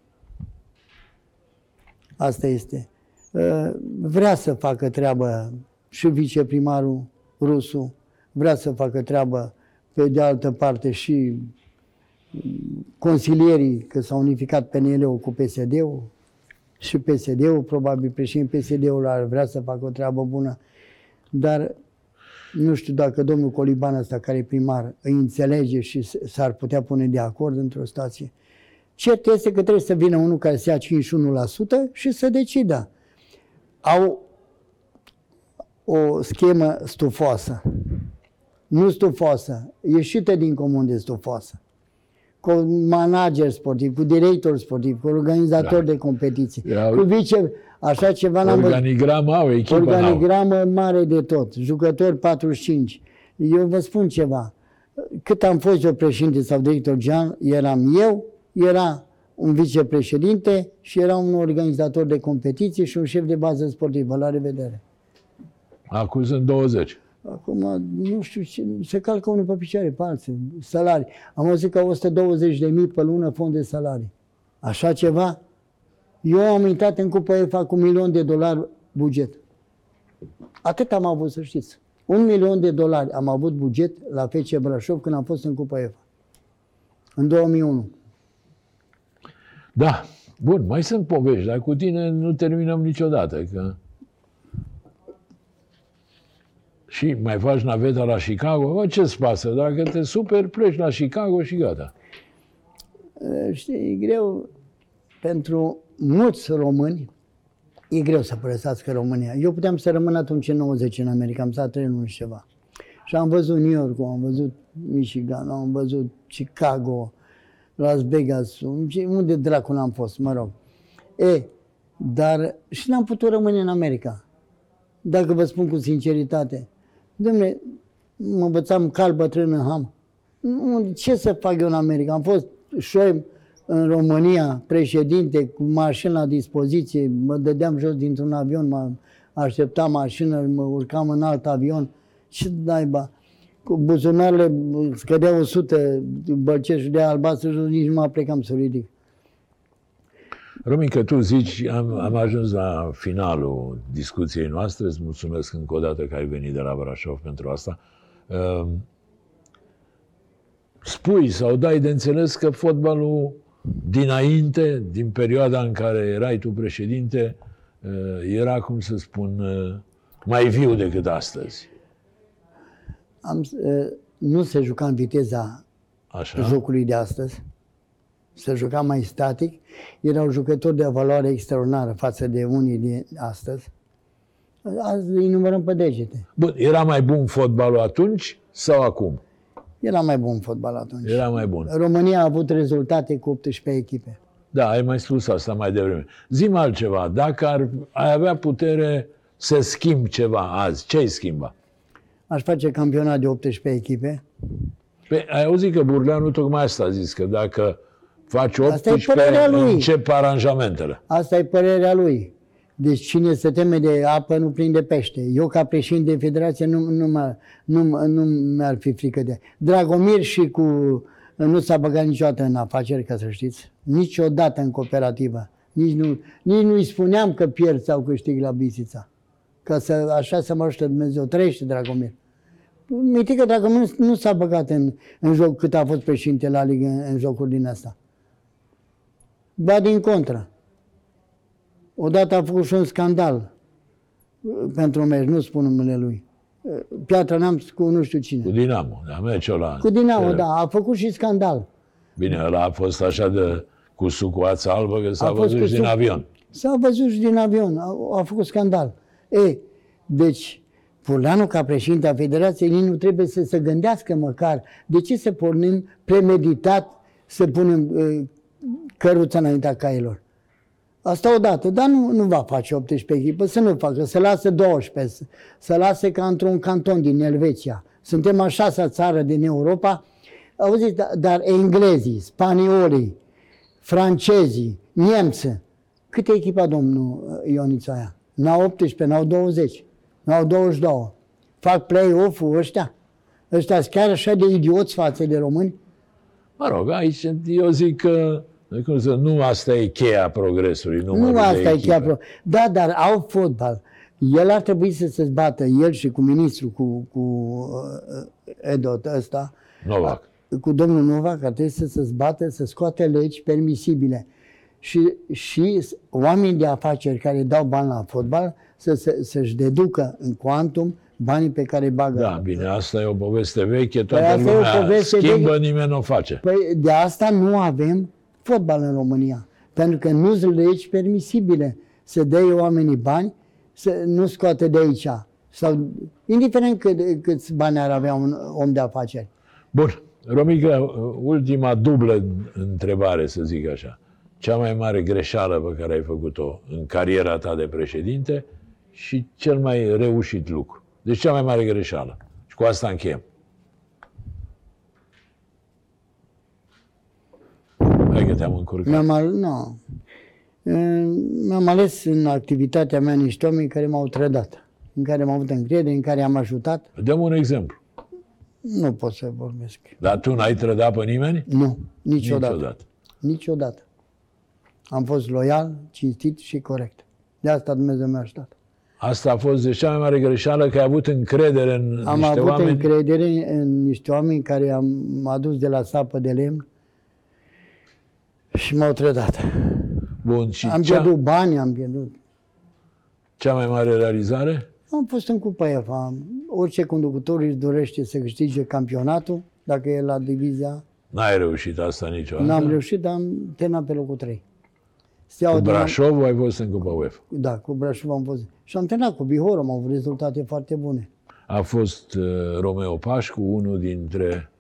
Asta este. Uh, Vrea să facă treabă și viceprimarul Rusu, vrea să facă treabă pe de altă parte și consilierii, că s-au unificat PNL-ul cu PSD-ul și PSD-ul, probabil președintele PSD-ul ar vrea să facă o treabă bună, dar nu știu dacă domnul Coliban ăsta, care e primar, îi înțelege și s- s-ar putea pune de acord într-o stație. Cert este că trebuie să vină unul care să ia 51% și să decidă. Au o schemă stufoasă. Nu stufoasă, ieșită din comun de stufoasă. Cu manager sportiv, cu director sportiv, cu organizator Da. de competiții, Era- cu vice... Așa ceva n-am văzut. Organigram au, echipă n-au. Organigramă mare de tot, jucători 45. Eu vă spun ceva, cât am fost eu președinte sau director general, eram eu, era un vicepreședinte și era un organizator de competiții și un șef de bază sportivă. La revedere! Acum sunt 20. Acum, nu știu ce, se calcă unul pe picioare pe alții, salarii. Am auzit că 120 de mii pe lună fond de salarii. Așa ceva? Eu am intrat în Cupa EFA cu un milion de dolari buget. Atât am avut, să știți. Un milion de dolari am avut buget la FC Brașov când am fost în Cupa EFA. În 2001. Da, bun, mai sunt povești, dar cu tine nu terminăm niciodată. Că... Și mai faci naveta la Chicago, bă, ce-ți pasă? Dacă te super, pleci la Chicago și gata. E, Știi, e greu pentru mulți români, e greu să părăsească România. Eu puteam să rămân atunci în 90 în America, am stat trei luni și ceva. Și am văzut New York, am văzut Michigan, am văzut Chicago, Las Vegas, unde dracu n-am fost, mă rog. E, dar și n-am putut rămâne în America. Dacă vă spun cu sinceritate. Dom'le, mă învățam cal bătrân în ham. Nu, Ce să fac eu în America? Am fost șoim în România, președinte, cu mașină la dispoziție, mă dădeam jos dintr-un avion, mă așteptam mașină, mă urcam în alt avion. Ce naiba? Cu buzunarele scădeau 100, bălceșul de albastru jos, nici nu mă plecam să ridic. Romică, tu zici, am, am ajuns la finalul discuției noastre, îți mulțumesc încă o dată că ai venit de la Brașov pentru asta. Uh, Spui sau dai de înțeles că fotbalul dinainte, din perioada în care erai tu președinte, uh, era, cum să spun, uh, mai viu decât astăzi. Am, eh, nu se juca în viteza Așa? jocului de astăzi, se juca mai static, erau jucători de valoare extraordinară față de unii de astăzi. Azi îi numărăm pe degete. Bun, era mai bun fotbalul atunci sau acum? Era mai bun fotbal atunci. Era mai bun. România a avut rezultate cu 18 echipe. Da, ai mai spus asta mai devreme. Zi-mi altceva, dacă ar, ai avea putere să schimbi ceva azi, ce ai schimba? Aș face campionat de 18 echipe. Pe, ai auzit că Burleanu tocmai asta a zis, că dacă faci Asta e 18, părerea lui. încep aranjamentele. Asta e părerea lui. Deci cine se teme de apă nu prinde pește. Eu ca președinte de federație nu, nu, mă, nu, nu mi-ar fi frică de Dragomir și cu nu s-a băgat niciodată în afaceri, ca să știți. Niciodată în cooperativă. Nici nu, nici nu îi spuneam că pierd sau câștig la Bistrița. Ca să, așa să mă ajută Dumnezeu. Trăiește, Dragomir. Mitică Dragomir nu, nu s-a băgat în, în joc cât a fost președinte la ligă în, în jocuri din asta. Ba din contră. Odată a făcut și un scandal uh, pentru meci, nu spun numele lui. Uh, Piatra Neamț cu nu știu cine. Cu Dinamo, da, meciul ăla. Cu Dinamo, Care- da, a făcut și scandal. Bine, ăla a fost așa de cu sucoața albă că s-a A fost văzut cu și din suc- avion. S-a văzut și din avion, a, a făcut scandal. E, deci, Furlanu, ca președinte a Federației, nici nu trebuie să se gândească măcar de ce să pornim premeditat să punem e, căruța înaintea cailor. Asta odată, dar nu, nu va face 18 echipă, să nu facă, să lasă 12, să, să lase ca într-un canton din Elveția. Suntem a șasea țară din Europa, auziți, da- dar englezii, spaniolii, francezii, nemți, câte echipa domnul uh, Ionița aia? N-au 18, n-au 20, n-au 22. Fac play-off-ul ăștia? Ăștia sunt chiar așa de idioți față de români? Mă rog, aici eu zic că cum să, nu asta e cheia progresului. Nu numărul de asta e echipe. chiar pro... Da, dar au fotbal. El ar trebui să se zbată, el și cu ministrul, cu, cu uh, Edot ăsta, Novak. cu domnul Novak, ar trebui să se zbată, să scoate legi permisibile. Și, și s- oamenii de afaceri care dau bani la fotbal să, să, să-și deducă în quantum banii pe care îi bagă. Da, bine, asta e o poveste veche, toată asta e o lumea poveste schimbă, veche. nimeni nu o face. Păi de asta nu avem fotbal în România. Pentru că nu sunt legi permisibile să dea oamenii bani, să nu scoate de aici. Sau, indiferent cât, câți bani ar avea un om de afaceri. Bun, Romica, ultima dublă întrebare, să zic așa. Cea mai mare greșeală pe care ai făcut-o în cariera ta de președinte și cel mai reușit lucru. Deci cea mai mare greșeală. Și cu asta încheiem. Hai că te-am încurcat. Mi-am, al, nu. Mi-am ales în activitatea mea niște oameni care m-au trădat, în care m-au avut încredere, în care am ajutat. Dăm un exemplu. Nu pot să vorbesc. Dar tu n-ai trădat pe nimeni? Nu, niciodată. Niciodată. Niciodată. Am fost loial, cinstit și corect. De asta Dumnezeu mi-a ajutat. Asta a fost de cea mai mare greșeală că ai avut încredere în Am niște avut oameni. încredere în niște oameni care am adus de la sapă de lemn și m-au trădat. Bun, și Am cea, pierdut bani, am pierdut. cea mai mare realizare? Am fost în Cupa EFA. Orice conducător își dorește să câștige campionatul, dacă e la divizia. N-ai reușit asta niciodată. N-am reușit, dar am terminat pe locul 3. Cu Steaua Dinamo- Brașov ai fost în Cupa UEFA. Da, cu Brașov am fost. Și am terminat cu Bihor, am avut rezultate foarte bune. A fost uh, Romeo Pașcu, unul dintre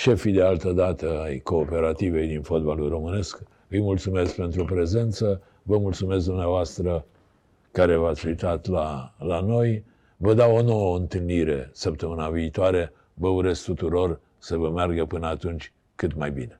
șefii de altă dată ai cooperativei din fotbalul românesc. Îi mulțumesc pentru prezență, vă mulțumesc dumneavoastră care v-ați uitat la, la noi. Vă dau o nouă întâlnire săptămâna viitoare. Vă urez tuturor să vă meargă până atunci cât mai bine.